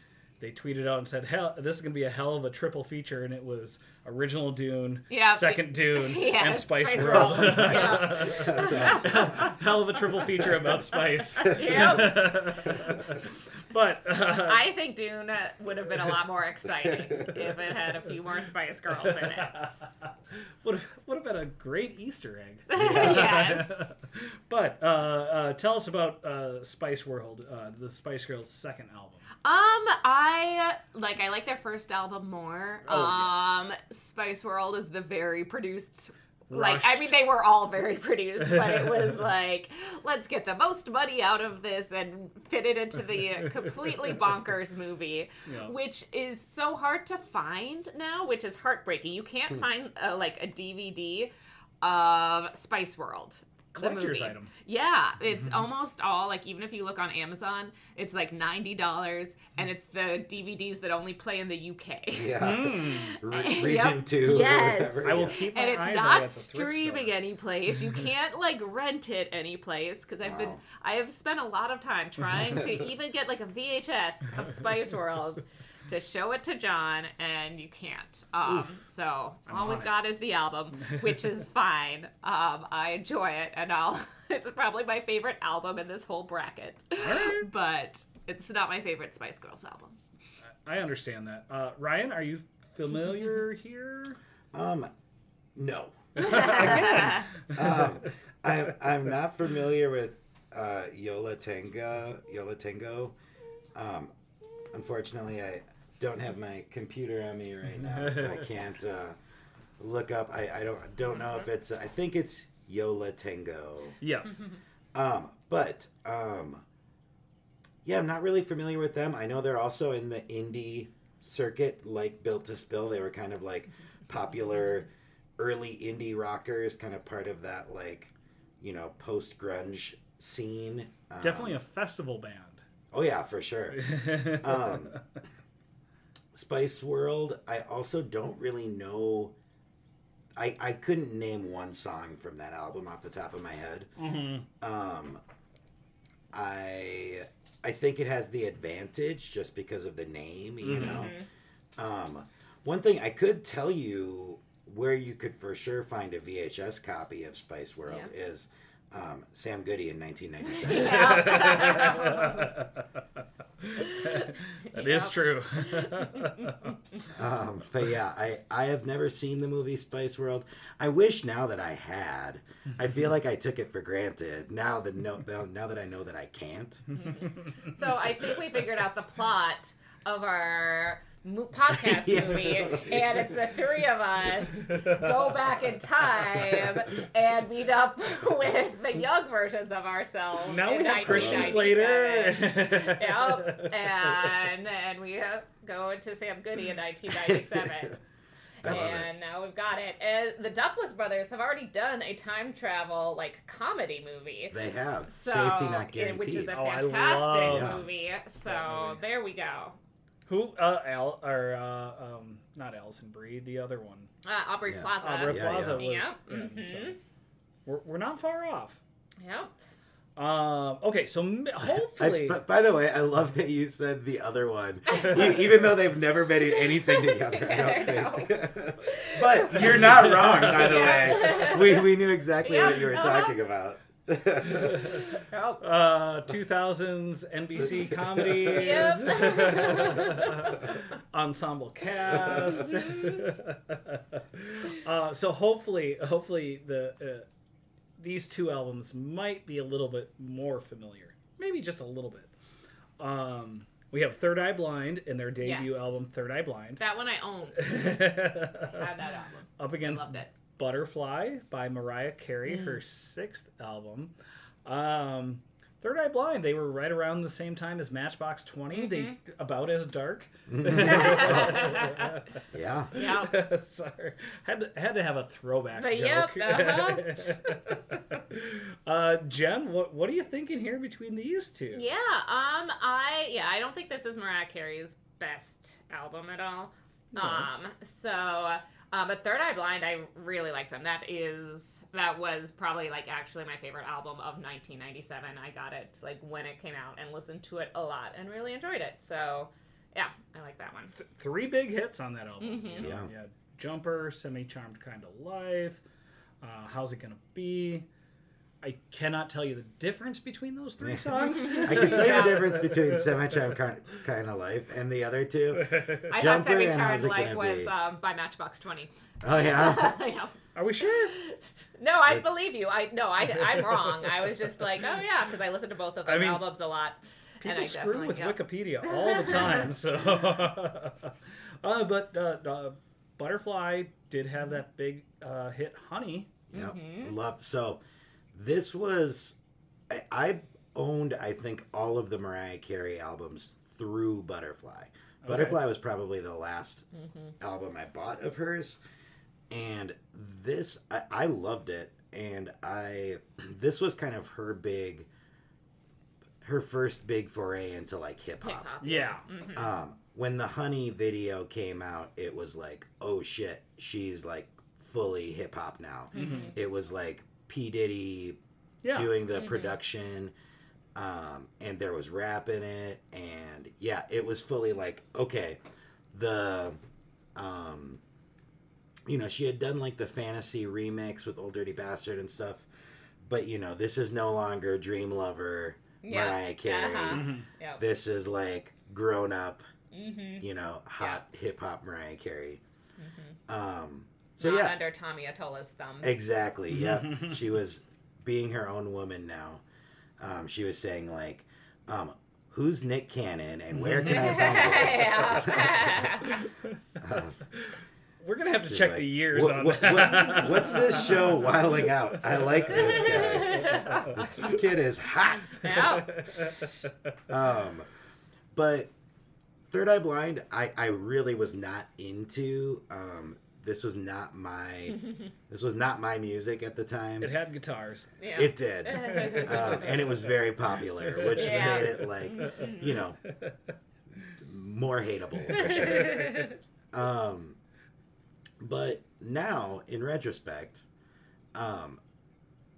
they tweeted out and said, "Hell, this is gonna be a hell of a triple feature," and it was original Dune, Yeah, second Dune, Yes, and Spice, Spice World. World. Yes. That's awesome. hell of a triple feature about Spice. Yep. But uh, I think Dune would have been a lot more exciting if it had a few more Spice Girls in it. would have, would have been a great Easter egg. yes. but uh, uh, tell us about uh, Spice World, uh, the Spice Girls' second album. Um, I like I like their first album more. Oh, um, Spice World is the very produced. Like I mean, they were all very produced, but it was like, let's get the most money out of this and fit it into the completely bonkers movie, Yeah. which is so hard to find now, which is heartbreaking. You can't Hmm. find uh, like a DVD of Spice World. The Collector's item. Yeah, it's almost all like even if you look on Amazon, it's like ninety dollars, and it's the DVDs that only play in the UK. Yeah. Hmm. Re- Yep. region two. Yes. I will keep my And it's eyes not at streaming store. any place. You can't like rent it any place because I've been I have spent a lot of time trying to even get like a VHS of Spice World to show it to John, and you can't. Um, so I'm all we've it. got is the album, which is fine. Um, I enjoy it, and I'll. It's probably my favorite album in this whole bracket, Alright. but it's not my favorite Spice Girls album. I understand that. Uh, Ryan, are you familiar here? Um, no. Again. Um, I'm I'm not familiar with uh, Yola Tango. Yola Tango. Um, unfortunately, I don't have my computer on me right now, so I can't uh, look up. I, I don't don't know if it's. I think it's Yola Tango. Yes. Um, but um, yeah, I'm not really familiar with them. I know they're also in the indie circuit, like Built to Spill. They were kind of like popular early indie rockers, kind of part of that like you know post grunge scene. Um, Definitely a festival band. Oh yeah, for sure. Um, Spice World. I also don't really know. I I couldn't name one song from that album off the top of my head. Mhm. Um, I I think it has the advantage just because of the name, you Mhm. know. Um, one thing I could tell you where you could for sure find a VHS copy of Spice World Yeah. is um, Sam Goody in 1997. Yeah. That is true. Um, but yeah, I, I have never seen the movie Spice World. I wish now that I had. I feel like I took it for granted. Now that no, now that I know that I can't. So I think we figured out the plot of our mo- podcast Yeah, movie, totally. and it's the three of us go back in time and meet up with the young versions of ourselves. now we have Christian Slater. Yep, and and we uh, go into Sam Goody in 1997. I it. and now we've got it. And the Duplass brothers have already done a time travel like comedy movie. They have So, safety not eh, Which is guaranteed. a Oh, fantastic love movie. So movie. there we go. Who? Uh, Al or uh, um, not Alison Brie, the other one. Uh, Aubrey Yeah. Plaza. Aubrey Yeah, Plaza was. Yep, yeah, mhm. so we're, we're not far off. Yep. Um, okay, so m- I, hopefully, but by the way, I love that you said the other one, even though they've never been in anything together. I don't think. but you're not wrong, by the way. We we knew exactly Yeah, what you were uh-huh. talking about. Yep. uh, 2000s NBC comedies, ensemble cast. uh, so hopefully, hopefully the uh, these two albums might be a little bit more familiar, maybe just a little bit. Um, we have Third Eye Blind in their debut Yes. album Third Eye Blind. That one I owned. I had that album. Up I against loved it. Butterfly by Mariah Carey, Mm. her sixth album. Um, Third Eye Blind, they were right around the same time as Matchbox 20. They Mm-hmm. about as dark. yeah. Yeah. Sorry, had to, had to have a throwback But joke. yep, uh, Jen, what what are you thinking here between these two? Yeah, um, I yeah, I don't think this is Mariah Carey's best album at all. No. Um, so, um, but Third Eye Blind, I really like them. That is that was probably like actually my favorite album of 1997. I got it like when it came out and listened to it a lot and really enjoyed it. So, yeah, I like that one. Th- three big hits on that album. Mhm. Yeah. yeah, Jumper, Semi Charmed Kind of Life. Uh, How's it gonna be? I cannot tell you the difference between those three songs. I can tell you the difference between semi-charm kind of life and the other two. I Jumper thought Semi Charmed Life was um, by Matchbox 20. Oh yeah. yeah. Are we sure? No, I It's- believe you. I no, I I'm wrong. I was just like, oh yeah, because I listened to both of those I mean, albums a lot. and People I screw definitely- with yeah. Wikipedia all the time. So, uh, but uh, uh, Butterfly did have that big uh, hit, Honey. Yep. Mhm. Loved. So this was I, I owned I think all of the Mariah Carey albums through Butterfly. Butterfly was probably the last Mm-hmm. album I bought of hers, and this I, I loved it, and I this was kind of her big, her first big foray into like hip Hip hop. hop. Yeah. Mhm. Um, when the Honey video came out, it was like, oh shit, she's like fully hip hop now. It was like P Diddy Yeah. doing the production, um, and there was rap in it, and yeah, it was fully like okay, the, um, you know, she had done like the fantasy remix with Old Dirty Bastard and stuff, but you know, this is no longer Dream Lover, Yeah. Mariah Carey. Uh-huh. Mhm. Yeah. This is like grown up, Mm-hmm. you know, hot hip hop Mariah Carey. Um, so Not yeah, under Tommy Mottola's thumb. exactly. Yep, she was being her own woman now. Um, she was saying like, um, "Who's Nick Cannon and where can I find him?" yeah. We're going to have to check like, the years "What- on what- that. what- what's this show Wilding Out? I like this guy. This kid is hot. yeah. Um, but Third Eye Blind, I, I really was not into. Um, this was not my this was not my music at the time. It had guitars. yeah. It did, um, and it was very popular, which Yeah. made it like you know more hateable for sure. Um, but now, in retrospect, um,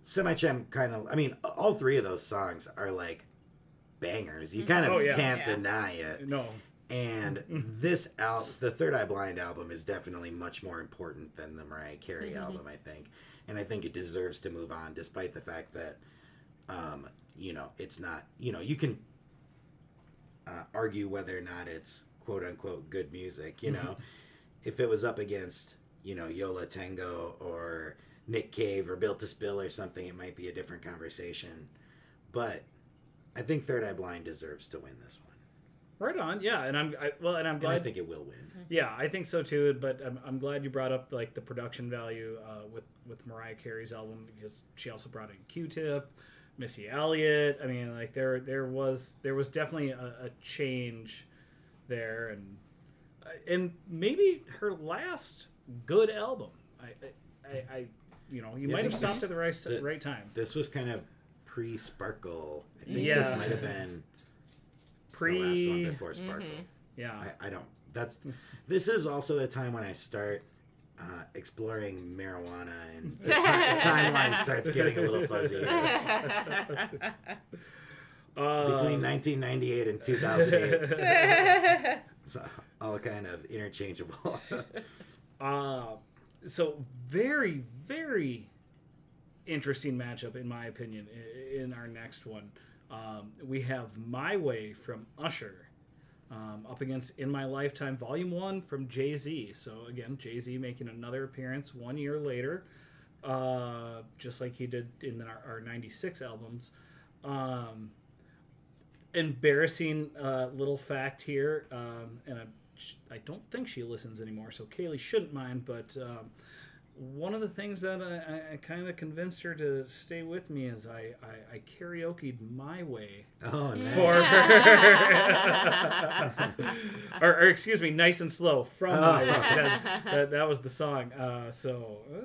Semi Charmed kind of, I mean, all three of those songs are like bangers. You kind of Oh, yeah. can't Yeah. deny it. No. And this al- the Third Eye Blind album is definitely much more important than the Mariah Carey album, I think. And I think it deserves to move on, despite the fact that, um, you know, it's not, you know, you can uh, argue whether or not it's quote unquote good music. You know, if it was up against, you know, Yola Tango or Nick Cave or Built to Spill or something, it might be a different conversation. But I think Third Eye Blind deserves to win this one. Right on. Yeah, and I'm I, well, and I'm And I think it will win. yeah, I think so too. But I'm, I'm glad you brought up like the production value uh, with with Mariah Carey's album because she also brought in Q-Tip, Missy Elliott. I mean, like there there was there was definitely a, a change there, and uh, and maybe her last good album. I, I, I, I you know, you Yeah, might have this- stopped at the right the- right time. This was kind of pre Sparkle. I think Yeah. this might have been the last one before Sparkle. yeah, I, I don't. That's. This is also the time when I start uh, exploring marijuana and the ti- timeline starts getting a little fuzzy. Uh, Between 1998 and 2008, so all kind of interchangeable. Uh, so very, very interesting matchup in my opinion. In our next one, um, we have "My Way" from Usher um, up against "In My Lifetime" Volume One from Jay Z. So again, Jay Z making another appearance one year later, uh, just like he did in our, our '96 albums. Um, embarrassing uh, little fact here, um, and I, I don't think she listens anymore, so Kaylee shouldn't mind. But um, one of the things that I, I, I kind of convinced her to stay with me is I, I, I karaokeed my way oh, nice. for her, or, or excuse me, nice and slow from my way. That, that, that was the song. Uh, so. Uh,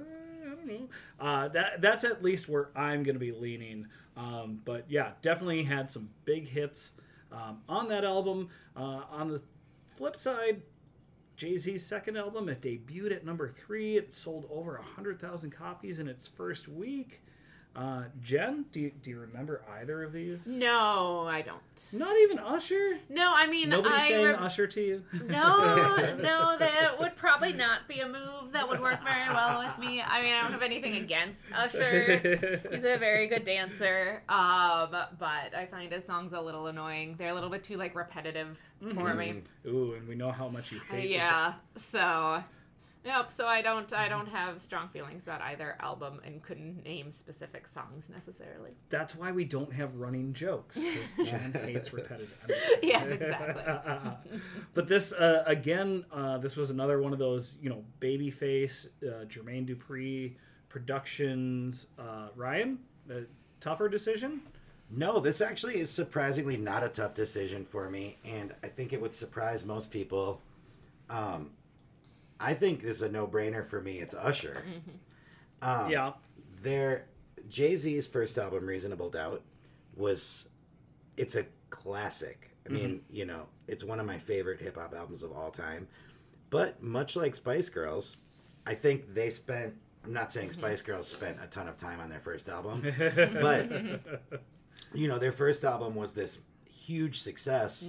I don't know. Uh, that that's at least where I'm going to be leaning. Um, but yeah, definitely had some big hits um, on that album. Uh, on the flip side, Jay Z's second album, it debuted at number three. It sold over 100,000 copies in its first week. Uh, Jen, do you, do you remember either of these? no, I don't. Not even Usher? No, I mean, Nobody I sang rem- Usher to you? No, no, that would probably not be a move that would work very well with me. I mean, I don't have anything against Usher. He's a very good dancer, um, but I find his songs a little annoying. They're a little bit too like repetitive for me. Ooh, and we know how much you Uh, hate. the- yeah, so yep. So I don't, I don't have strong feelings about either album, and couldn't name specific songs necessarily. That's why we don't have running jokes because Jen hates repetitive. Yeah, exactly. but this uh, again, uh, this was another one of those, you know, babyface, uh, Jermaine Dupri productions. Uh, Ryan, a tougher decision. No, this actually is surprisingly not a tough decision for me, and I think it would surprise most people. Um, I think this is a no-brainer for me. It's Usher. Mm-hmm. Um, yeah, Their Jay Z's first album, Reasonable Doubt, was it's a classic. I mean, mm-hmm. you know, it's one of my favorite hip hop albums of all time. But much like Spice Girls, I think they spent. I'm not saying mm-hmm. Spice Girls spent a ton of time on their first album, but you know, their first album was this huge success,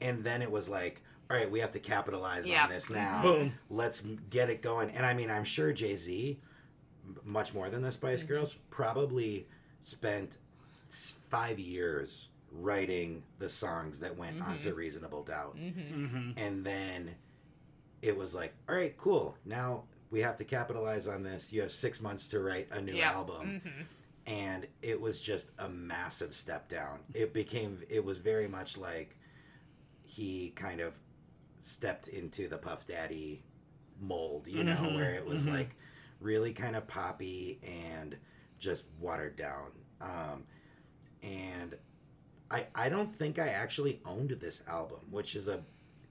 and then it was like, all right, we have to capitalize Yeah. on this now. Mm-hmm. Boom. Let's get it going. And I mean, I'm sure Jay Z, much more than the Spice mm-hmm. Girls, probably spent five years writing the songs that went mm-hmm. onto Reasonable Doubt, and then it was like, all right, cool. Now we have to capitalize on this. You have six months to write a new Yeah. album and it was just a massive step down. It became it was very much like he kind of stepped into the Puff Daddy mold, you know, Mhm, where it was mhm. like really kind of poppy and just watered down. Um, and I I don't think I actually owned this album, which is a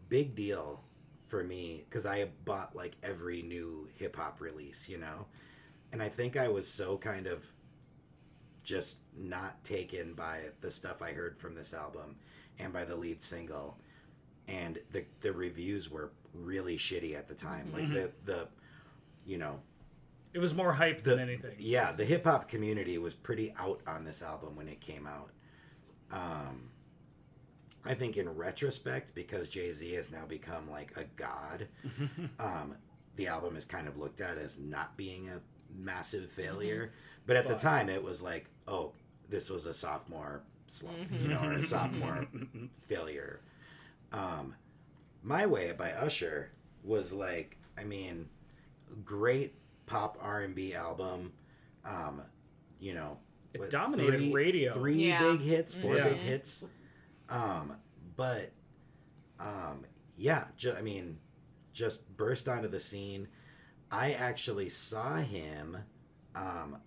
big deal for me because I bought like every new hip hop release, you know, and I think I was so kind of just not taken by the stuff I heard from this album and by the lead single. And the the reviews were really shitty at the time. Like the the you know, it was more hype the than anything. yeah, the hip hop community was pretty out on this album when it came out. Um I think in retrospect, because Jay Z has now become like a god, um, the album is kind of looked at as not being a massive failure. But at the time, it was like, oh, this was a sophomore slump, you know, or a sophomore failure. Um, My Way by Usher was like, I mean, great pop R and B album. Um, you know, It with dominated three- radio. Three Yeah. big hits, four Yeah. big hits. Um, but um, yeah, ju- I mean, just burst onto the scene. I actually saw him um,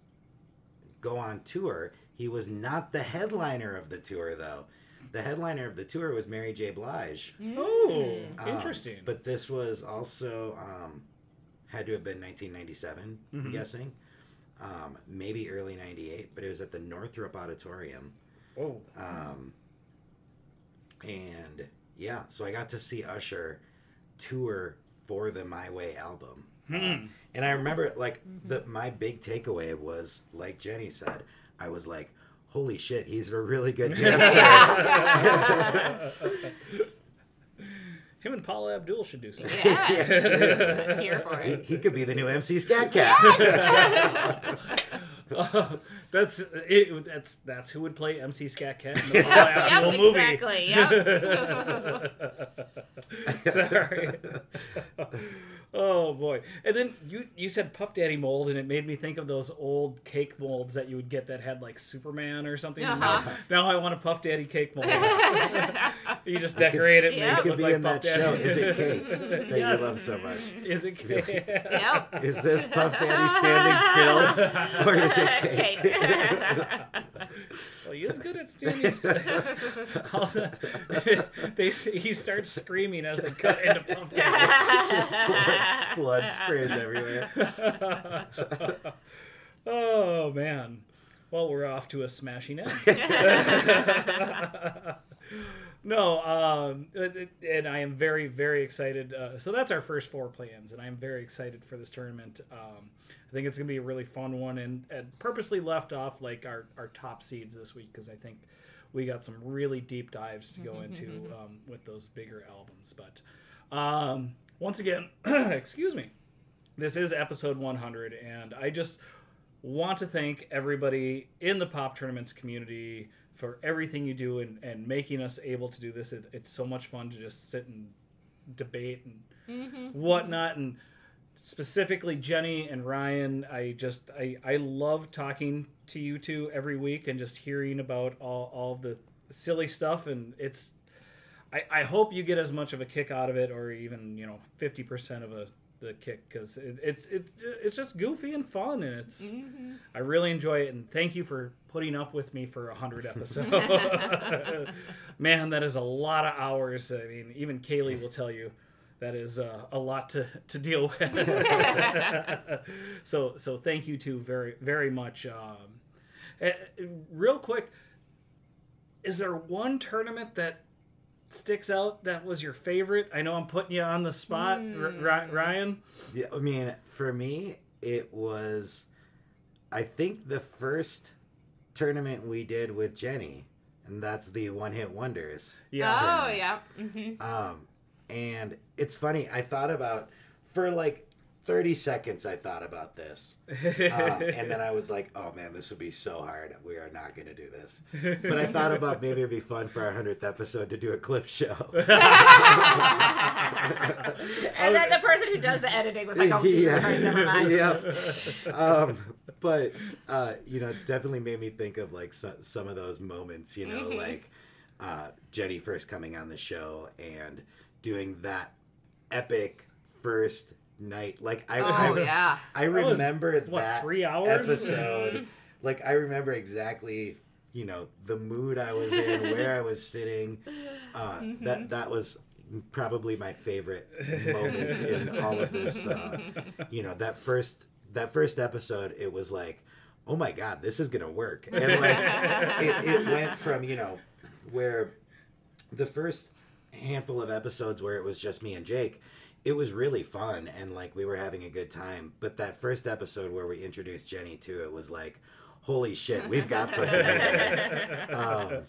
go on tour. He was not the headliner of the tour, though. The headliner of the tour was Mary J. Blige. Oh, Um, interesting. but this was also, um, had to have been 1997. I'm guessing, um, maybe early '98, but it was at the Northrop Auditorium. Oh, Um, and yeah, so I got to see Usher tour for the My Way album. Um, and I remember like the my big takeaway was like Jenny said, I was like, "Holy shit, he's a really good dancer." Him and Paula Abdul should do something. yes. Here for he, it. he could be the new MC Scat Cat. that's it. That's that's who would play MC Scat Cat in the Paula Abdul yep, movie. exactly. Yep. Sorry. oh boy! And then you you said Puff Daddy mold, and it made me think of those old cake molds that you would get that had like Superman or something. Uh-huh. Now, now I want a Puff Daddy cake mold. you just decorate it. and Yeah. make He it could look be like in Puff that Daddy. show. Is it Cake that Yes. you love so much? Is it cake? yep. Is this Puff Daddy standing still, or is it Cake? Cake. Well, he is good at standing still. Also, they he starts screaming as they cut into pumpkin. Just blood, blood sprays everywhere. Oh man. Well, we're off to a smashing end. no, um, and I am very, very excited. Uh, so that's our first four plans, and I'm very excited for this tournament. Um, I think it's going to be a really fun one, and, and purposely left off like our, our top seeds this week because I think we got some really deep dives to go into um, with those bigger albums. But um, once again, excuse me, this is episode 100, and I just want to thank everybody in the pop tournaments community for everything you do and, and making us able to do this. It, it's so much fun to just sit and debate and whatnot. And specifically Jenny and Ryan, I just I, I love talking to you two every week and just hearing about all, all the silly stuff and it's I, I hope you get as much of a kick out of it or even, you know, fifty percent of a the kick because it, it's it, it's just goofy and fun and it's mm-hmm. I really enjoy it and thank you for putting up with me for a hundred episodes. Man, that is a lot of hours. I mean, even Kaylee will tell you that is uh, a lot to, to deal with. so so thank you two very very much. Um, eh, real quick, is there one tournament that sticks out that was your favorite? I know I'm putting you on the spot, R- Ryan. Yeah, I mean, for me, it was, I think, the first tournament we did with Jenny, and that's the One Hit Wonders. Yeah. Oh yeah. hmm Um, and it's funny, I thought about, for like 30 seconds, I thought about this. Um, and then I was like, oh man, this would be so hard. We are not going to do this. But I thought about maybe it'd be fun for our 100th episode to do a clip show. And then the person who does the editing was like, "Oh Jesus Christ, never mind." Yep. um, but uh, you know, definitely made me think of like so, some of those moments. You know, Mm-hmm. like uh, Jenny first coming on the show and doing that epic first night. Like I, Oh I, yeah. I That was, remember what, that three hours? episode. like I remember exactly, you know, the mood I was in, where I was sitting. Uh, That that was probably my favorite moment in all of this. Uh, you know, that first that first episode, it was like, oh my god, this is gonna work, and like it, it went from you know where the first handful of episodes where it was just me and Jake, it was really fun and like we were having a good time. But that first episode where we introduced Jenny to it was like, holy shit, we've got something. Um,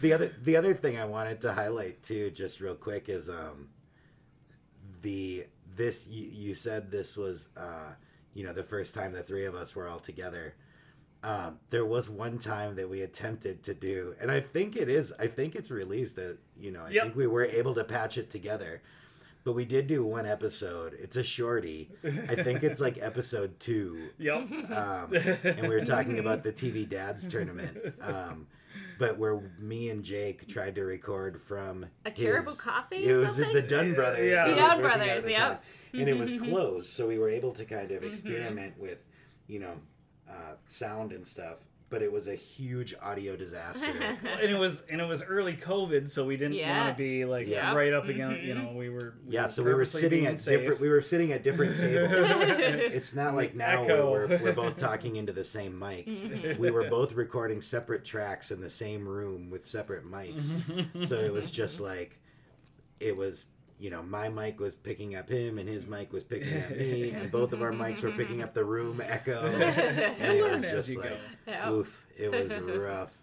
the other the other thing I wanted to highlight too, just real quick, is um the this you, you said this was uh you know the first time the three of us were all together um, there was one time that we attempted to do, and I think it is. I think it's released. That you know, I Yep. think we were able to patch it together. But we did do one episode. It's a shorty. I think it's like episode two, Yep. um, and we were talking about the TV Dads tournament. Um, but where me and Jake tried to record from A Caribou Coffee It was something? the Dunn brothers. Yeah. The was Dunn brothers, at the yep. time. and it was closed, so we were able to kind of experiment with, you know, uh, sound and stuff. but it was a huge audio disaster. and it was and it was early COVID, so we didn't want to be like Yeah. right up against. You know, we were yeah, were so we were sitting at safe. different. We were sitting at different tables. it's not like now where we're, we're both talking into the same mic. Mm-hmm. We were both recording separate tracks in the same room with separate mics. so it was just like, it was, you know, my mic was picking up him and his mic was picking up me, and both of our mics were picking up the room echo. And it was just like, Yeah. oof, it was rough.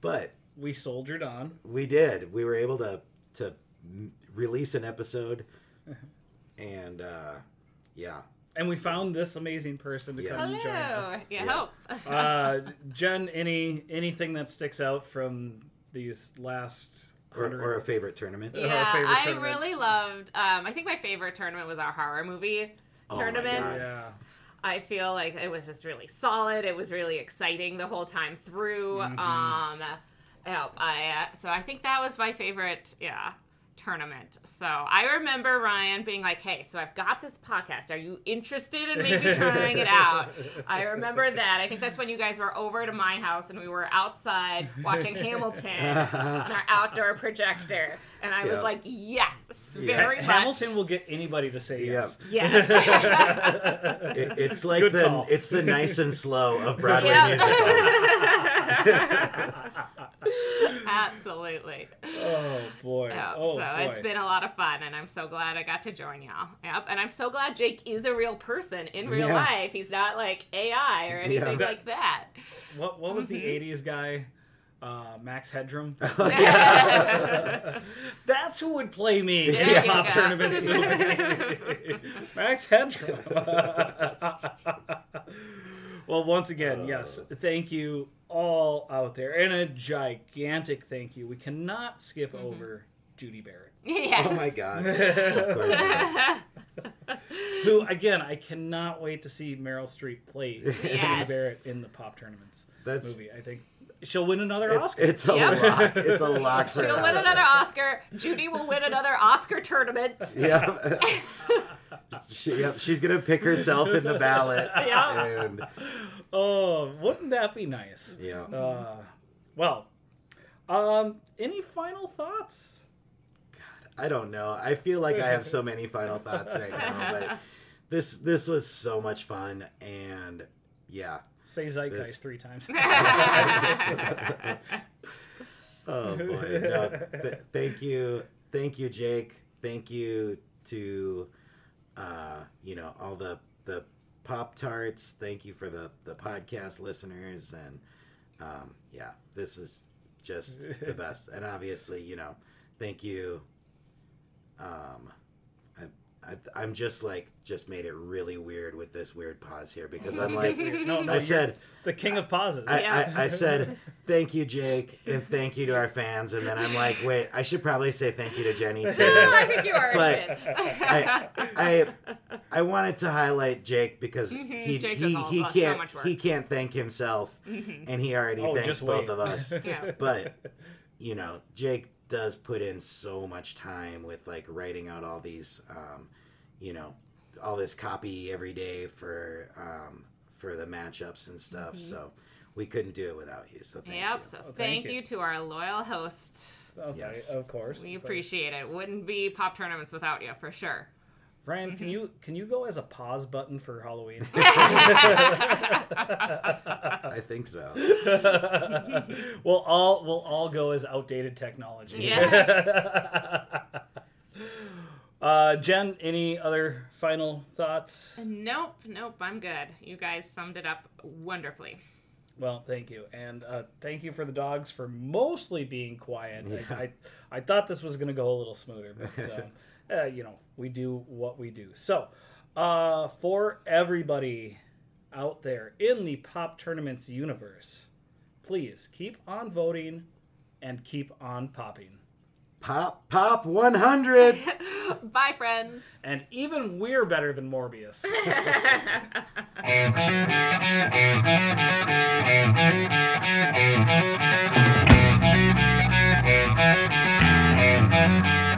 But we soldiered on. we did. We were able to to release an episode, and uh, yeah, And we found this amazing person to come Yes. and join us. Hello. Yeah. Yeah. Hope. Uh, Jen, any anything that sticks out from these last or, or a favorite tournament. Yeah, favorite I tournament. really loved. Um, I think my favorite tournament was our horror movie Oh my tournament. Yeah. I feel like it was just really solid. It was really exciting the whole time through. Mm-hmm. Um, yeah, I uh, so I think that was my favorite. Yeah. Tournament. So I remember Ryan being like, "Hey, so I've got this podcast. Are you interested in maybe trying it out?" I remember that. I think that's when you guys were over to my house and we were outside watching Hamilton on our outdoor projector, and I was like, "Yes, Yeah. very much." Hamilton will get anybody to say Yeah. yes. Yes. It, it's like Good the call. it's the nice and slow of Broadway Yep. musicals. Absolutely. Oh boy. Yep. oh so boy. it's been a lot of fun, and I'm so glad I got to join y'all. Yep. And I'm so glad Jake is a real person in real Yeah. life. He's not like AI or anything Yeah. like that. what what was the Mm-hmm. '80s guy? Uh, Max Headroom. Oh. That's who would play me in There the you pop go. tournaments. Max Headroom. well, once again, yes, thank you all out there, and a gigantic thank you. We cannot skip Mm-hmm. over Judy Barrett, yes. Oh my god! Of course. not. who again I cannot wait to see Meryl Streep play Judy Barrett in the pop tournaments That's movie. I think she'll win another it's, Oscar. it's a Yep. lock. It's a lock for She'll an win Oscar. another Oscar. Judy will win another Oscar tournament. Yeah. She, yep, she's gonna pick herself in the ballot. Yeah. And oh, wouldn't that be nice? yeah. Uh, well, um, any final thoughts? God, I don't know. I feel like I have so many final thoughts right now, but this this was so much fun and yeah. Say zeitgeist This- three times. Oh boy. No, th- thank you. Thank you, Jake. Thank you to uh, you know, all the the Pop Tarts. Thank you for the the podcast listeners and um yeah, this is just the best. And obviously, you know, thank you um I, I, I'm just like just made it really weird with this weird pause here because I'm like no, no, I said the king of pauses. I, Yeah. I, I said thank you, Jake, and thank you to our fans, and then I'm like, wait, I should probably say thank you to Jenny too. No, too. I think you are. But I, I, I wanted to highlight Jake because he Mm-hmm. Jake he, does all- he so can't much work. he can't thank himself, and he already oh, thanked just both of us. Yeah. But you know, Jake does put in so much time with like writing out all these, um, you know, all this copy every day for um, for the matchups and stuff. So we couldn't do it without you. So thank Yep. you. So thank thank, you. you. to our loyal host. Okay, Yes. of course. We appreciate it. Wouldn't be pop tournaments without you for sure. Ryan, Mm-hmm. can you can you go as a pause button for Halloween? I think so. we'll all we'll all go as outdated technology. Yes. uh, Jen, any other final thoughts? nope. Nope. I'm good. You guys summed it up wonderfully. Well, thank you, and uh, thank you for the dogs for mostly being quiet. Yeah. I, I I thought this was going to go a little smoother, but um, uh, you know, we do what we do. So, uh, for everybody out there in the pop tournaments universe, please keep on voting and keep on popping. Pop, pop 100. Bye, friends. And even we're better than Morbius.